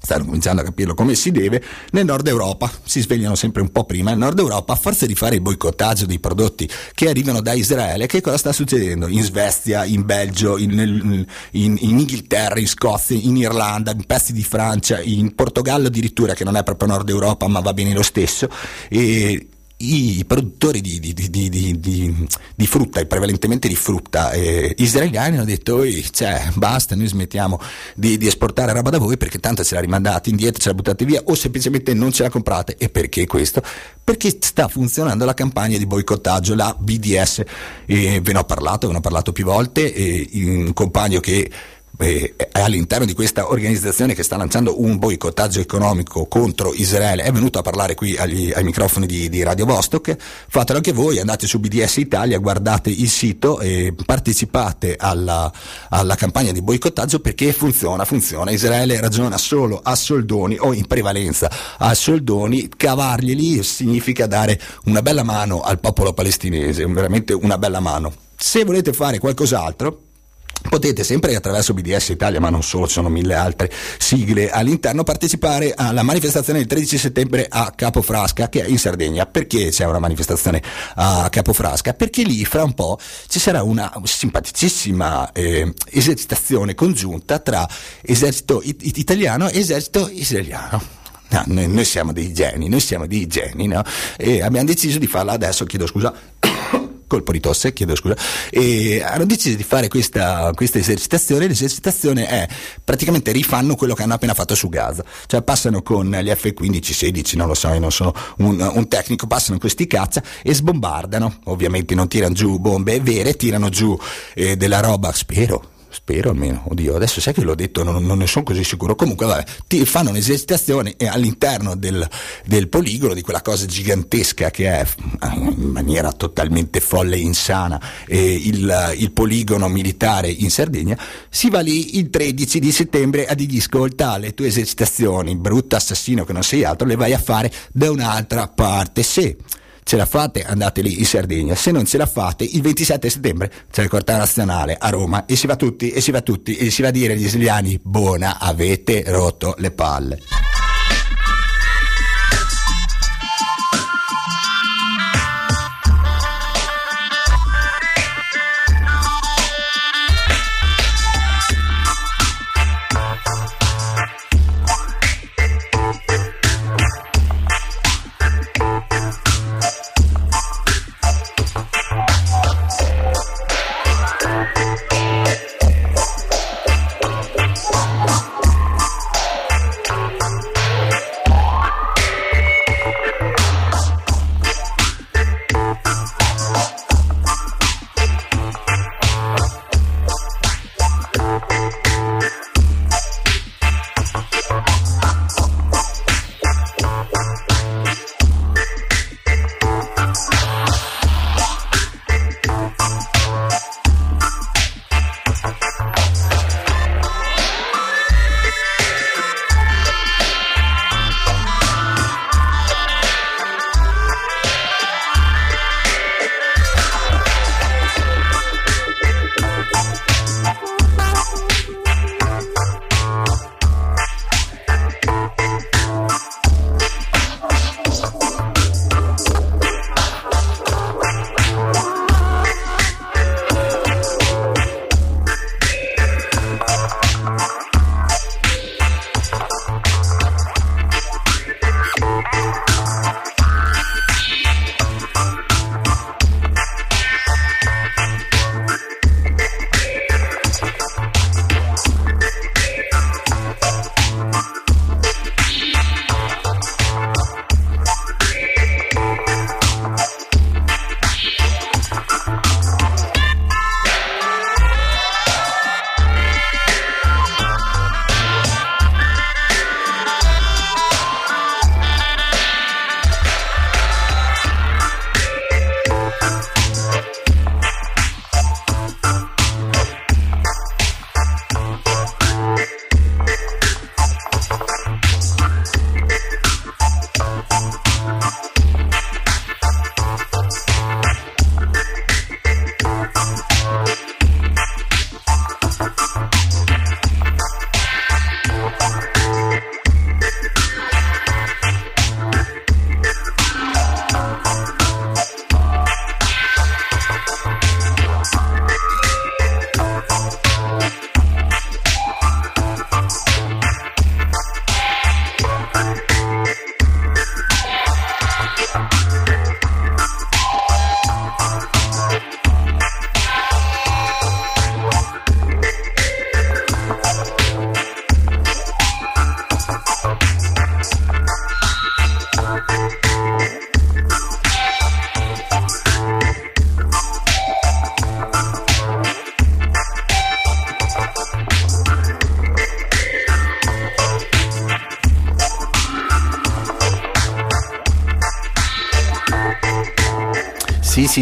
stanno cominciando a capirlo come si deve, nel nord Europa si svegliano sempre un po' prima, nel nord Europa a forza di fare il boicottaggio dei prodotti che arrivano da Israele, che cosa sta succedendo? In Svezia, in Belgio, in, in, in Inghilterra, in Scozia, in Irlanda, in pezzi di Francia, in Portogallo addirittura, che non è proprio nord Europa ma va bene lo stesso, e i produttori di, di, di, di, frutta, prevalentemente di frutta eh, israeliani, hanno detto cioè, basta, noi smettiamo di, esportare roba da voi perché tanto ce la rimandate indietro, ce la buttate via o semplicemente non ce la comprate. E perché questo? Perché sta funzionando la campagna di boicottaggio, la BDS. E ve ne ho parlato, ve ne ho parlato più volte, e un compagno che eh, all'interno di questa organizzazione che sta lanciando un boicottaggio economico contro Israele è venuto a parlare qui agli, ai microfoni di, di, Radio Vostok. Fatelo anche voi andate su BDS Italia guardate il sito e partecipate alla, alla campagna di boicottaggio perché funziona funziona. Israele ragiona solo a soldoni o in prevalenza a soldoni. Cavarglieli significa dare una bella mano al popolo palestinese veramente una bella mano. Se volete fare qualcos'altro Potete sempre attraverso BDS Italia, ma non solo, ci sono mille altre sigle all'interno, partecipare alla manifestazione del 13 settembre a Capofrasca, che è in Sardegna. Perché c'è una manifestazione a Capofrasca? Perché lì fra un po' ci sarà una simpaticissima eh, esercitazione congiunta tra esercito it- italiano e esercito israeliano. No, noi, noi, siamo dei geni, noi siamo dei geni, no? E abbiamo deciso di farla adesso, chiedo scusa colpo di tosse, chiedo scusa, e hanno deciso di fare questa, questa esercitazione. L'esercitazione è praticamente rifanno quello che hanno appena fatto su Gaza, cioè passano con gli F-15, 16, non lo so, io non sono un, un tecnico, passano questi caccia e sbombardano. Ovviamente non tirano giù bombe vere, tirano giù eh, della roba, spero, spero almeno, oddio, adesso sai che l'ho detto, non, non ne sono così sicuro, comunque vabbè, ti fanno un'esercitazione all'interno del, del, poligono, di quella cosa gigantesca che è in maniera totalmente folle e insana eh, il, il, poligono militare in Sardegna, si va lì il 13 di settembre a dirgli ascolta le tue esercitazioni, brutto assassino che non sei altro, le vai a fare da un'altra parte, se ce la fate andate lì in Sardegna, se non ce la fate il 27 settembre c'è il quartiere nazionale a Roma e si va tutti e si va tutti e si va a dire agli israeliani buona avete rotto le palle.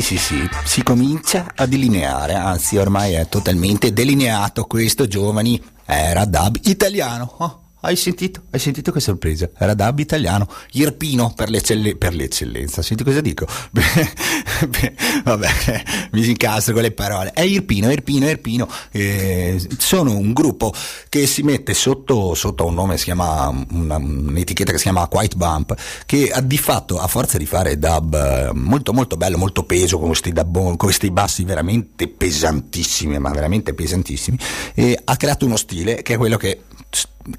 Sì, sì, si comincia a delineare, anzi ormai è totalmente delineato questo giovani, era dub italiano. Oh hai sentito? Hai sentito che sorpresa? Era dub italiano, Irpino per, l'eccell- per l'eccellenza. Senti cosa dico? vabbè, mi si incastro con le parole. È Irpino, Irpino, Irpino. Eh, sono un gruppo che si mette sotto, sotto un nome, si chiama, una, un'etichetta che si chiama White Bump, che di fatto, a forza di fare dub molto molto bello, molto peso, con questi, dub, con questi bassi veramente pesantissimi, ma veramente pesantissimi, eh, ha creato uno stile che è quello che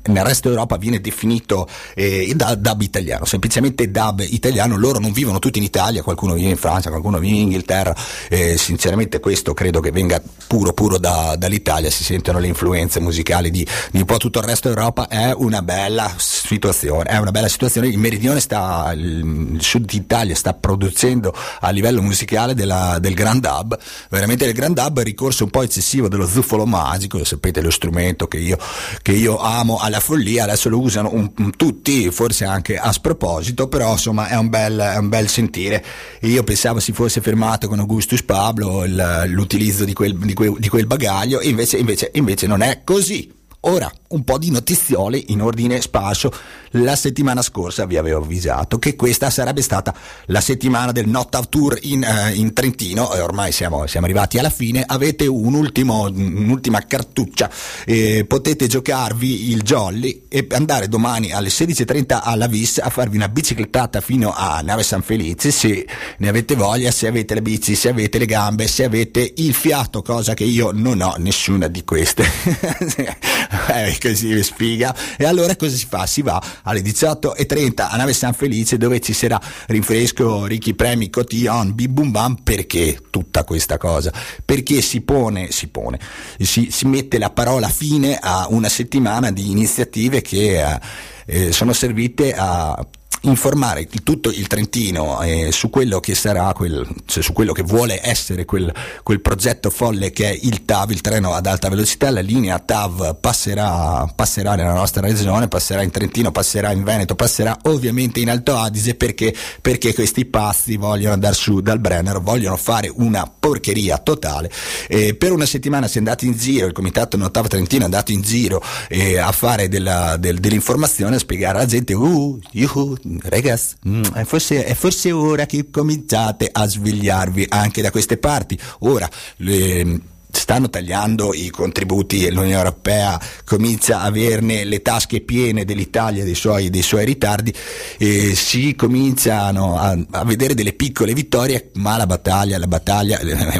nel resto d'Europa viene definito eh, dub italiano, semplicemente dub italiano, loro non vivono tutti in Italia, qualcuno vive in Francia, qualcuno vive in Inghilterra, eh, sinceramente questo credo che venga puro puro da, dall'Italia, si sentono le influenze musicali di, di, un po' tutto il resto d'Europa, è una bella situazione, è una bella situazione, il meridione sta, il, sud d'Italia sta producendo a livello musicale della, del grand dub, veramente il grand dub ricorso un po' eccessivo dello zuffolo magico, sapete lo strumento che io, che io amo alla follia, adesso lo usano un, un, tutti, forse anche a sproposito, però insomma è un bel, è un bel sentire. Io pensavo si fosse fermato con Augustus Pablo il, l'utilizzo di quel, di, quel, di quel, bagaglio, invece, invece, invece non è così. Ora, un po' di notiziole in ordine sparso. La settimana scorsa vi avevo avvisato che questa sarebbe stata la settimana del Not Out Tour in, uh, in Trentino e ormai siamo, siamo, arrivati alla fine. Avete un ultimo, un'ultima cartuccia, eh, potete giocarvi il Jolly e andare domani alle 16.30 alla Vis a farvi una biciclettata fino a Nave San Felice se ne avete voglia, se avete le bici, se avete le gambe, se avete il fiato, cosa che io non ho nessuna di queste. eh, così spiega. E allora cosa si fa? Si va alle 18.30 a Nave San Felice dove ci sarà rinfresco, ricchi premi, cotillon, bim bum bam. Perché tutta questa cosa? Perché si pone, si pone, si, si mette la parola fine a una settimana di iniziative che eh, eh sono servite a informare tutto il Trentino eh, su quello che sarà quel, cioè su quello che vuole essere quel, quel, progetto folle che è il TAV, il treno ad alta velocità, la linea TAV passerà, passerà nella nostra regione, passerà in Trentino, passerà in Veneto, passerà ovviamente in Alto Adige perché, perché questi pazzi vogliono andare su dal Brenner, vogliono fare una porcheria totale. Eh, per una settimana si è andato in giro, il comitato Notav Trentino è andato in giro eh, a fare della, del, dell'informazione, a spiegare alla gente, uh, yuhu, ragazzi, mm, è, forse, è forse ora che cominciate a svegliarvi anche da queste parti. Ora, le, stanno tagliando i contributi e l'Unione Europea comincia a averne le tasche piene dell'Italia dei suoi, dei suoi ritardi e si cominciano a, a, vedere delle piccole vittorie ma la battaglia, la battaglia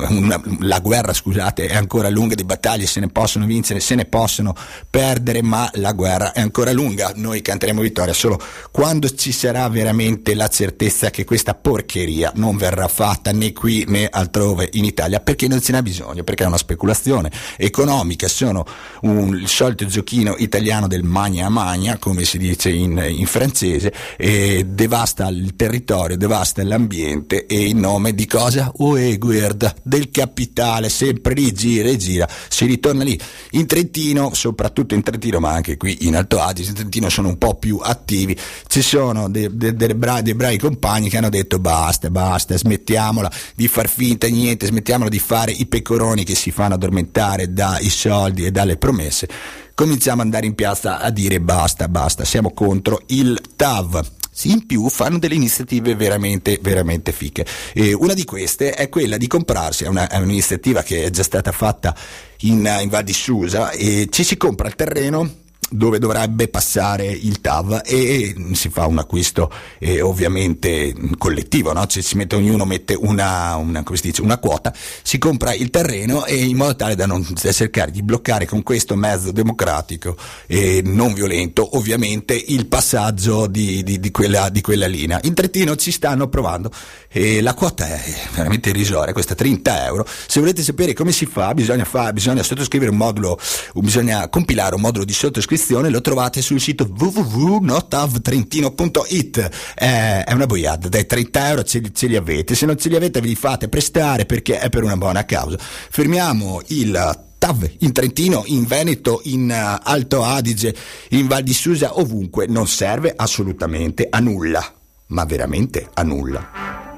una, la guerra scusate è ancora lunga di battaglie se ne possono vincere, se ne possono perdere ma la guerra è ancora lunga. Noi canteremo vittoria solo quando ci sarà veramente la certezza che questa porcheria non verrà fatta né qui né altrove in Italia perché non ce n'è bisogno perché è una speculazione economica, sono un, il solito giochino italiano del magna magna, come si dice in, in francese, e devasta il territorio, devasta l'ambiente e in nome di cosa? Ue, guarda, del capitale, sempre lì gira e gira, si ritorna lì. In Trentino, soprattutto in Trentino, ma anche qui in Alto Adige, in Trentino sono un po' più attivi, ci sono dei, dei, dei, bravi, dei bravi compagni che hanno detto basta, basta, smettiamola di far finta niente, smettiamola di fare i pecoroni che si si fanno addormentare dai soldi e dalle promesse, cominciamo ad andare in piazza a dire basta, basta, siamo contro il TAV in più fanno delle iniziative veramente, veramente fiche. E una di queste è quella di comprarsi, è, una, è un'iniziativa che è già stata fatta in, in Val di Susa, e ci si compra il terreno dove dovrebbe passare il TAV e si fa un acquisto eh, ovviamente collettivo, no? cioè mette, ognuno mette una, una, dice, una, quota, si compra il terreno e in modo tale da, non, da cercare di bloccare con questo mezzo democratico e non violento ovviamente il passaggio di, di, di, quella, di quella, linea. In Trentino ci stanno provando e la quota è veramente irrisoria, questa 30 euro. Se volete sapere come si fa bisogna, fa, bisogna sottoscrivere un modulo, bisogna compilare un modulo di sottoscrizione lo trovate sul sito www.notavtrentino.it eh, è una boiata, dai 30 euro ce li, ce li, avete, se non ce li avete ve li fate prestare perché è per una buona causa. Fermiamo il TAV in Trentino, in Veneto, in uh, Alto Adige, in Val di Susa, ovunque, non serve assolutamente a nulla, ma veramente a nulla.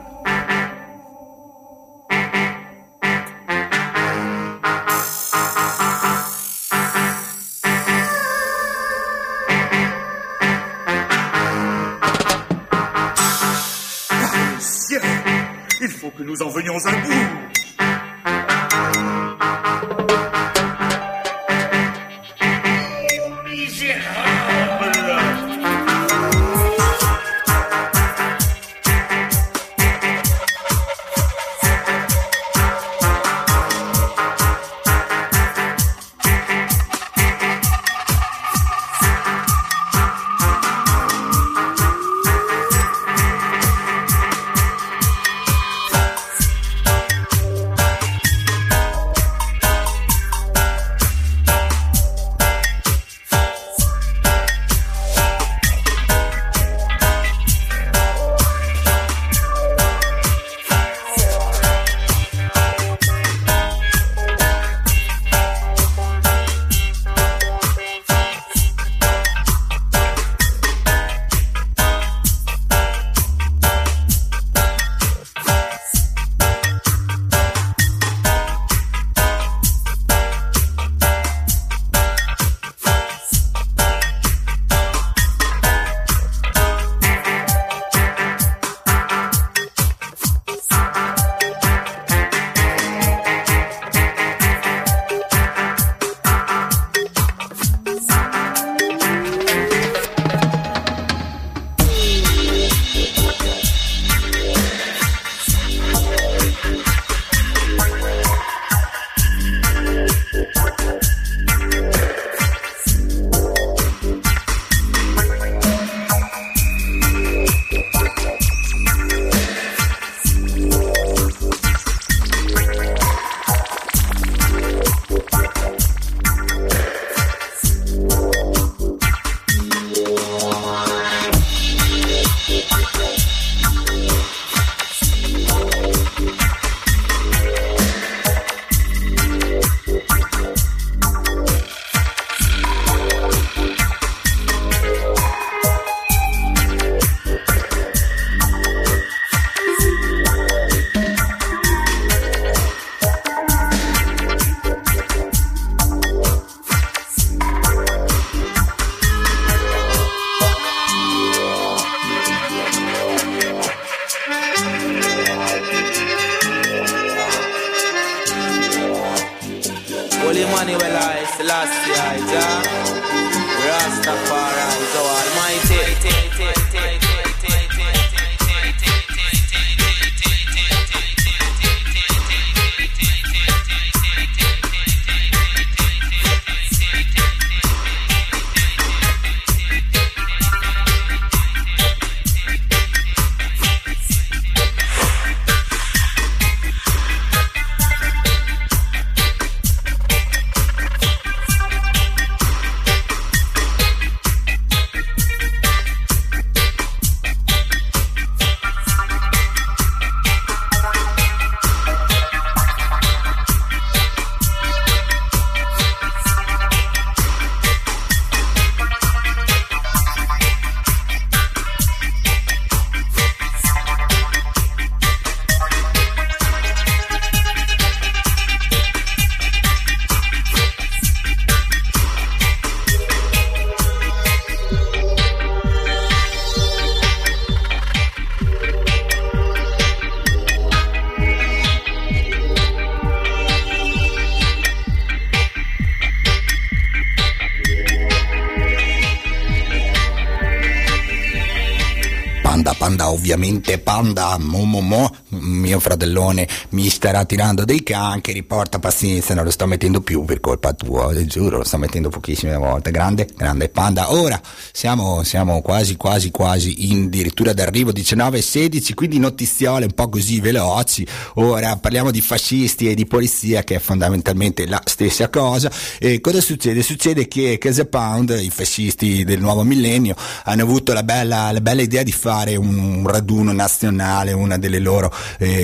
Nous en venions à bout. Ovviamente Panda Momomo, mio fratellone, mi starà tirando dei cancheri, porta pazienza, non lo sto mettendo più per colpa tua, giuro, lo sto mettendo pochissime volte. Grande, grande Panda. Ora siamo, siamo quasi, quasi, quasi in addirittura d'arrivo 19 e 16, quindi notiziole un po' così veloci. Ora parliamo di fascisti e di polizia, che è fondamentalmente la stessa cosa. E cosa succede? Succede che Casa Pound, i fascisti del nuovo millennio, hanno avuto la bella, la bella idea di fare un raduno nazionale, una delle loro eh,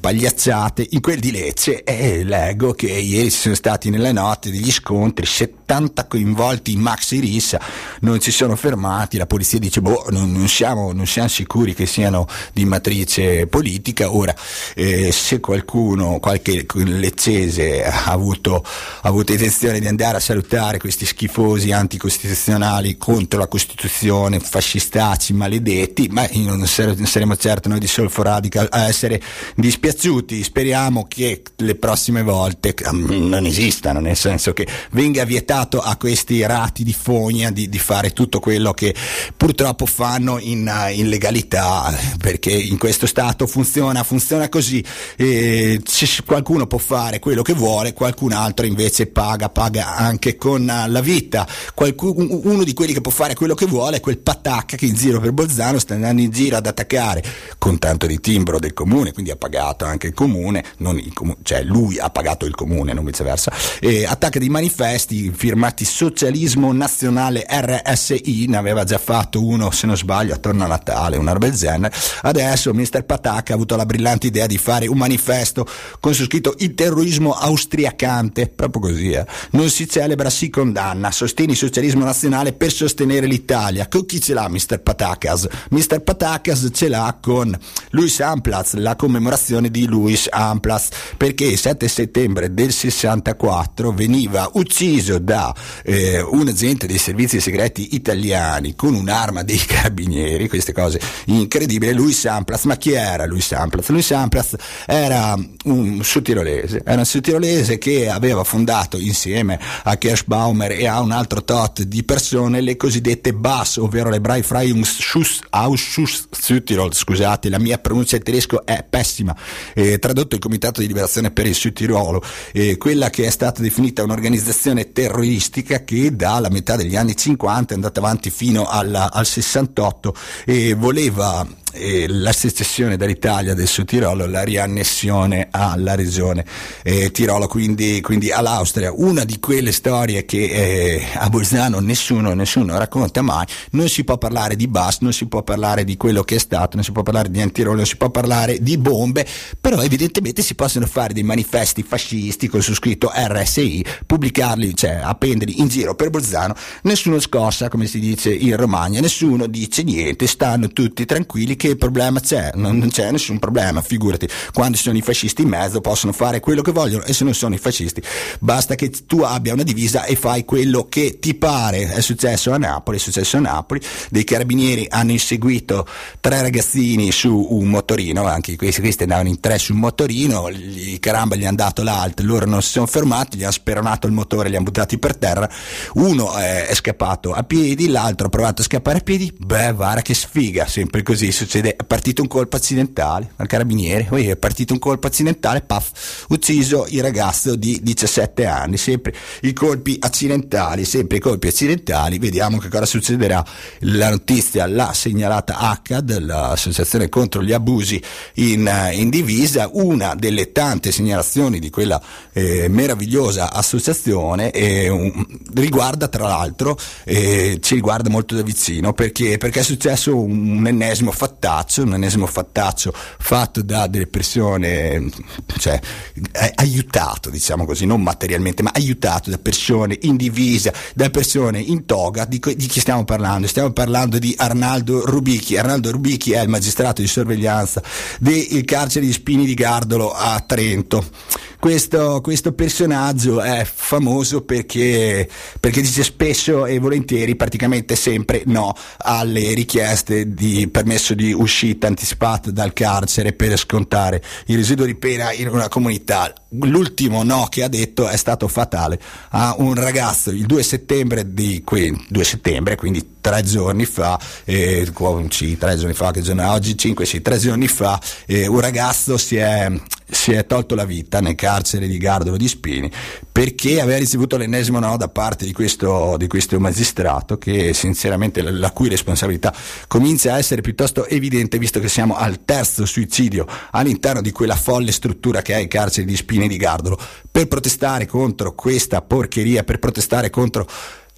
pagliacciate in quel di Lecce e leggo che ieri ci sono stati nella notte degli scontri 70 coinvolti in maxi rissa, non si sono fermati, la polizia dice boh, non, non, siamo, non siamo, sicuri che siano di matrice politica, ora eh, se qualcuno, qualche leccese ha avuto, ha avuto intenzione di andare a salutare questi schifosi anticostituzionali contro la Costituzione, fascistacci, maledetti, ma non saremo certo noi di Solfo Radical a essere dispiaciuti, speriamo che le prossime volte non esistano, nel senso che venga vietato a questi rati di fogna di, di fare tutto quello che purtroppo fanno in, in, legalità, perché in questo Stato funziona, funziona così, e qualcuno può fare quello che vuole, qualcun altro invece paga, paga anche con la vita, Qualcuno, uno di quelli che può fare quello che vuole è quel patacca che in giro per Bolzano sta andando in giro ad attaccare con tanto di timbro del comune, quindi ha pagato anche il comune, il comune cioè lui ha pagato il comune, non viceversa, attacca dei manifesti firmati Socialismo Nazionale RSI, ne aveva già fatto uno se non sbaglio attorno a Natale, una roba del genere, adesso Mr. Patacca ha avuto la brillante idea di fare un manifesto con su scritto il terrorismo austriacante, proprio così, eh. non si celebra, si condanna, sostieni il socialismo nazionale per sostenere l'Italia, con chi ce l'ha Mr. Patacas? Mr. Patacas ce l'ha con Louis Amplatz, la commemorazione di Louis Amplatz, perché il 7 settembre del 64 veniva ucciso da eh, un agente dei servizi segreti italiani con un'arma dei carabinieri, queste cose incredibili, Louis Amplatz, ma chi era Louis Amplatz? Louis Amplatz era un sudtirolese, era un sudtirolese che aveva fondato insieme a Kirschbaumer e a un altro tot di persone le cosiddette BAS, ovvero le Breifreiungsausschuss Südtirol, scusate, la mia pronuncia in tedesco è pessima, eh, tradotto il Comitato di Liberazione per il Südtirolo, eh, quella che è stata definita un'organizzazione terroristica che dalla metà degli anni 50 è andata avanti fino alla, al 68 e voleva la secessione dall'Italia del Sud Tirolo, la riannessione alla regione eh, Tirolo, quindi, quindi, all'Austria. Una di quelle storie che eh, a Bolzano nessuno, nessuno, racconta mai, non si può parlare di Bas, non si può parlare di quello che è stato, non si può parlare di Antirolo, non si può parlare di bombe, però evidentemente si possono fare dei manifesti fascisti con su scritto RSI, pubblicarli, cioè appenderli in giro per Bolzano, nessuno scossa, come si dice in Romagna, nessuno dice niente, stanno tutti tranquilli che problema c'è? Non, non c'è nessun problema, figurati. Quando ci sono i fascisti in mezzo possono fare quello che vogliono e se non sono i fascisti basta che tu abbia una divisa e fai quello che ti pare. È successo a Napoli, è successo a Napoli, dei carabinieri hanno inseguito tre ragazzini su un motorino, anche questi, questi andavano in tre su un motorino, gli, caramba gli hanno dato l'alto, loro non si sono fermati, gli hanno speronato il motore, li hanno buttati per terra, uno è, è scappato a piedi, l'altro ha provato a scappare a piedi, beh guarda che sfiga, sempre così succede? È partito un colpo accidentale al carabiniere, è partito un colpo accidentale, paf, ucciso il ragazzo di 17 anni, sempre i colpi accidentali, sempre i colpi accidentali, vediamo che cosa succederà. La notizia l'ha segnalata ACAD, l'associazione contro gli abusi in, in divisa, una delle tante segnalazioni di quella eh, meravigliosa associazione eh, un, riguarda tra l'altro, eh, ci riguarda molto da vicino perché, perché è successo un, un ennesimo fattore fattaccio, un ennesimo fattaccio fatto da delle persone, cioè aiutato, diciamo così, non materialmente, ma aiutato da persone in divisa, da persone in toga, di, di chi stiamo parlando? Stiamo parlando di Arnaldo Rubichi. Arnaldo Rubichi è il magistrato di sorveglianza del carcere di Spini di Gardolo a Trento questo, questo personaggio è famoso perché, perché, dice spesso e volentieri, praticamente sempre no alle richieste di permesso di uscita anticipata dal carcere per scontare il residuo di pena in una comunità. L'ultimo no che ha detto è stato fatale a un ragazzo il 2 settembre, di, 2 settembre quindi tre giorni fa, eh, tre giorni fa, che giorno è oggi? 5, sì, tre giorni fa, eh, un ragazzo si è si è tolto la vita nel carcere di Gardolo di Spini perché aveva ricevuto l'ennesimo no da parte di questo, di questo magistrato che sinceramente la, la, cui responsabilità comincia a essere piuttosto evidente visto che siamo al terzo suicidio all'interno di quella folle struttura che è il carcere di Spini di Gardolo. Per protestare contro questa porcheria, per protestare contro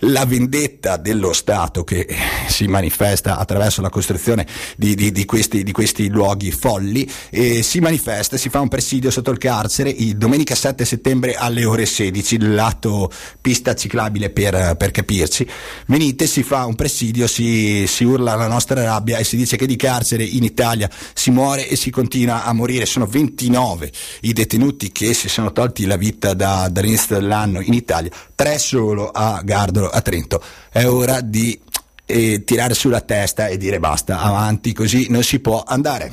la vendetta dello Stato che si manifesta attraverso la costruzione di, di, di, questi, di questi, luoghi folli e si manifesta, si fa un presidio sotto il carcere il domenica 7 settembre alle ore 16, lato pista ciclabile per, per capirci. Venite, si fa un presidio, si, si, urla la nostra rabbia e si dice che di carcere in Italia si muore e si continua a morire. Sono 29 i detenuti che si sono tolti la vita da, dall'inizio dell'anno in Italia, tre solo a Gardolo a Trento. È ora di eh, tirare sulla testa e dire basta, avanti, così non si può andare.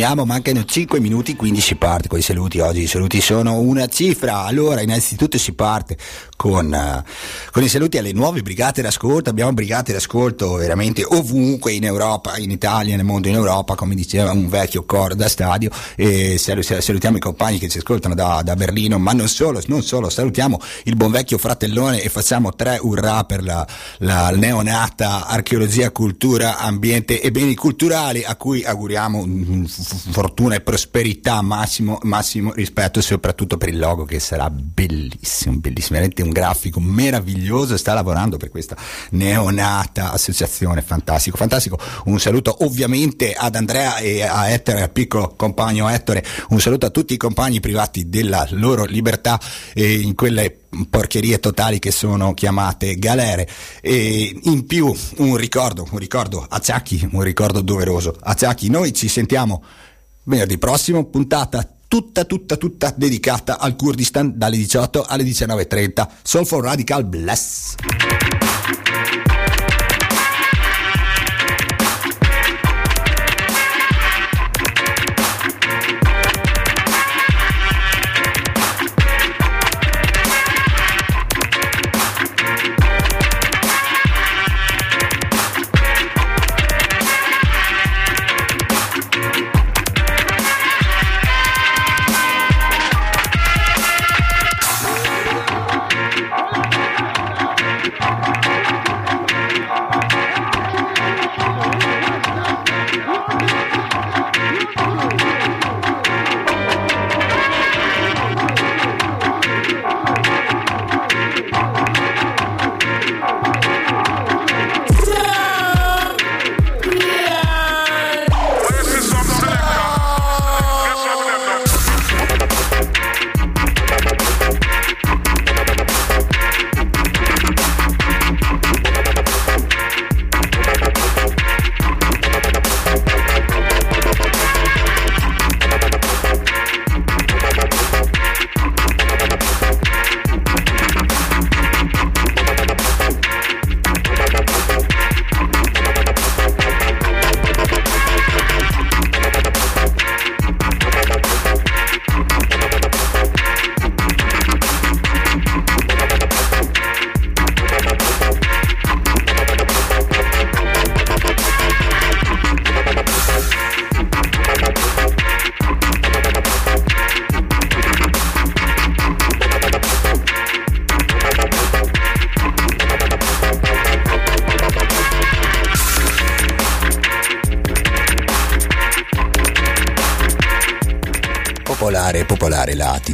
Sfumiamo, mancano 5 minuti, quindi si parte con i saluti. Oggi i saluti sono una cifra. Allora, innanzitutto si parte con, uh, con i saluti alle nuove brigate d'ascolto. Abbiamo brigate d'ascolto veramente ovunque in Europa, in Italia, nel mondo in Europa, come diceva un vecchio coro da stadio. E salutiamo i compagni che ci ascoltano da, da Berlino, ma non solo, non solo, salutiamo il buon vecchio fratellone e facciamo tre urrà per la, la neonata archeologia, cultura, ambiente e beni culturali a cui auguriamo fortuna e prosperità massimo, massimo rispetto soprattutto per il logo che sarà bellissimo, bellissimo, veramente un grafico meraviglioso, sta lavorando per questa neonata associazione, fantastico, fantastico. Un saluto ovviamente ad Andrea e a Ettore, al piccolo compagno Ettore, un saluto a tutti i compagni privati della loro libertà e in quelle porcherie totali che sono chiamate galere e in più un ricordo, un ricordo a Ciacchi, un ricordo doveroso. A Ciacchi noi ci sentiamo venerdì prossimo, puntata tutta, tutta, tutta dedicata al Kurdistan dalle 18 alle 19.30. Soulful Radical Bless.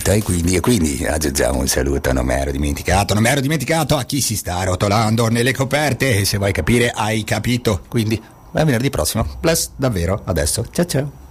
Latita e quindi, e quindi aggiungiamo un saluto, non mi ero dimenticato, non mi ero dimenticato a chi si sta rotolando nelle coperte e se vuoi capire hai capito, quindi a venerdì prossimo, bless davvero, adesso, ciao ciao.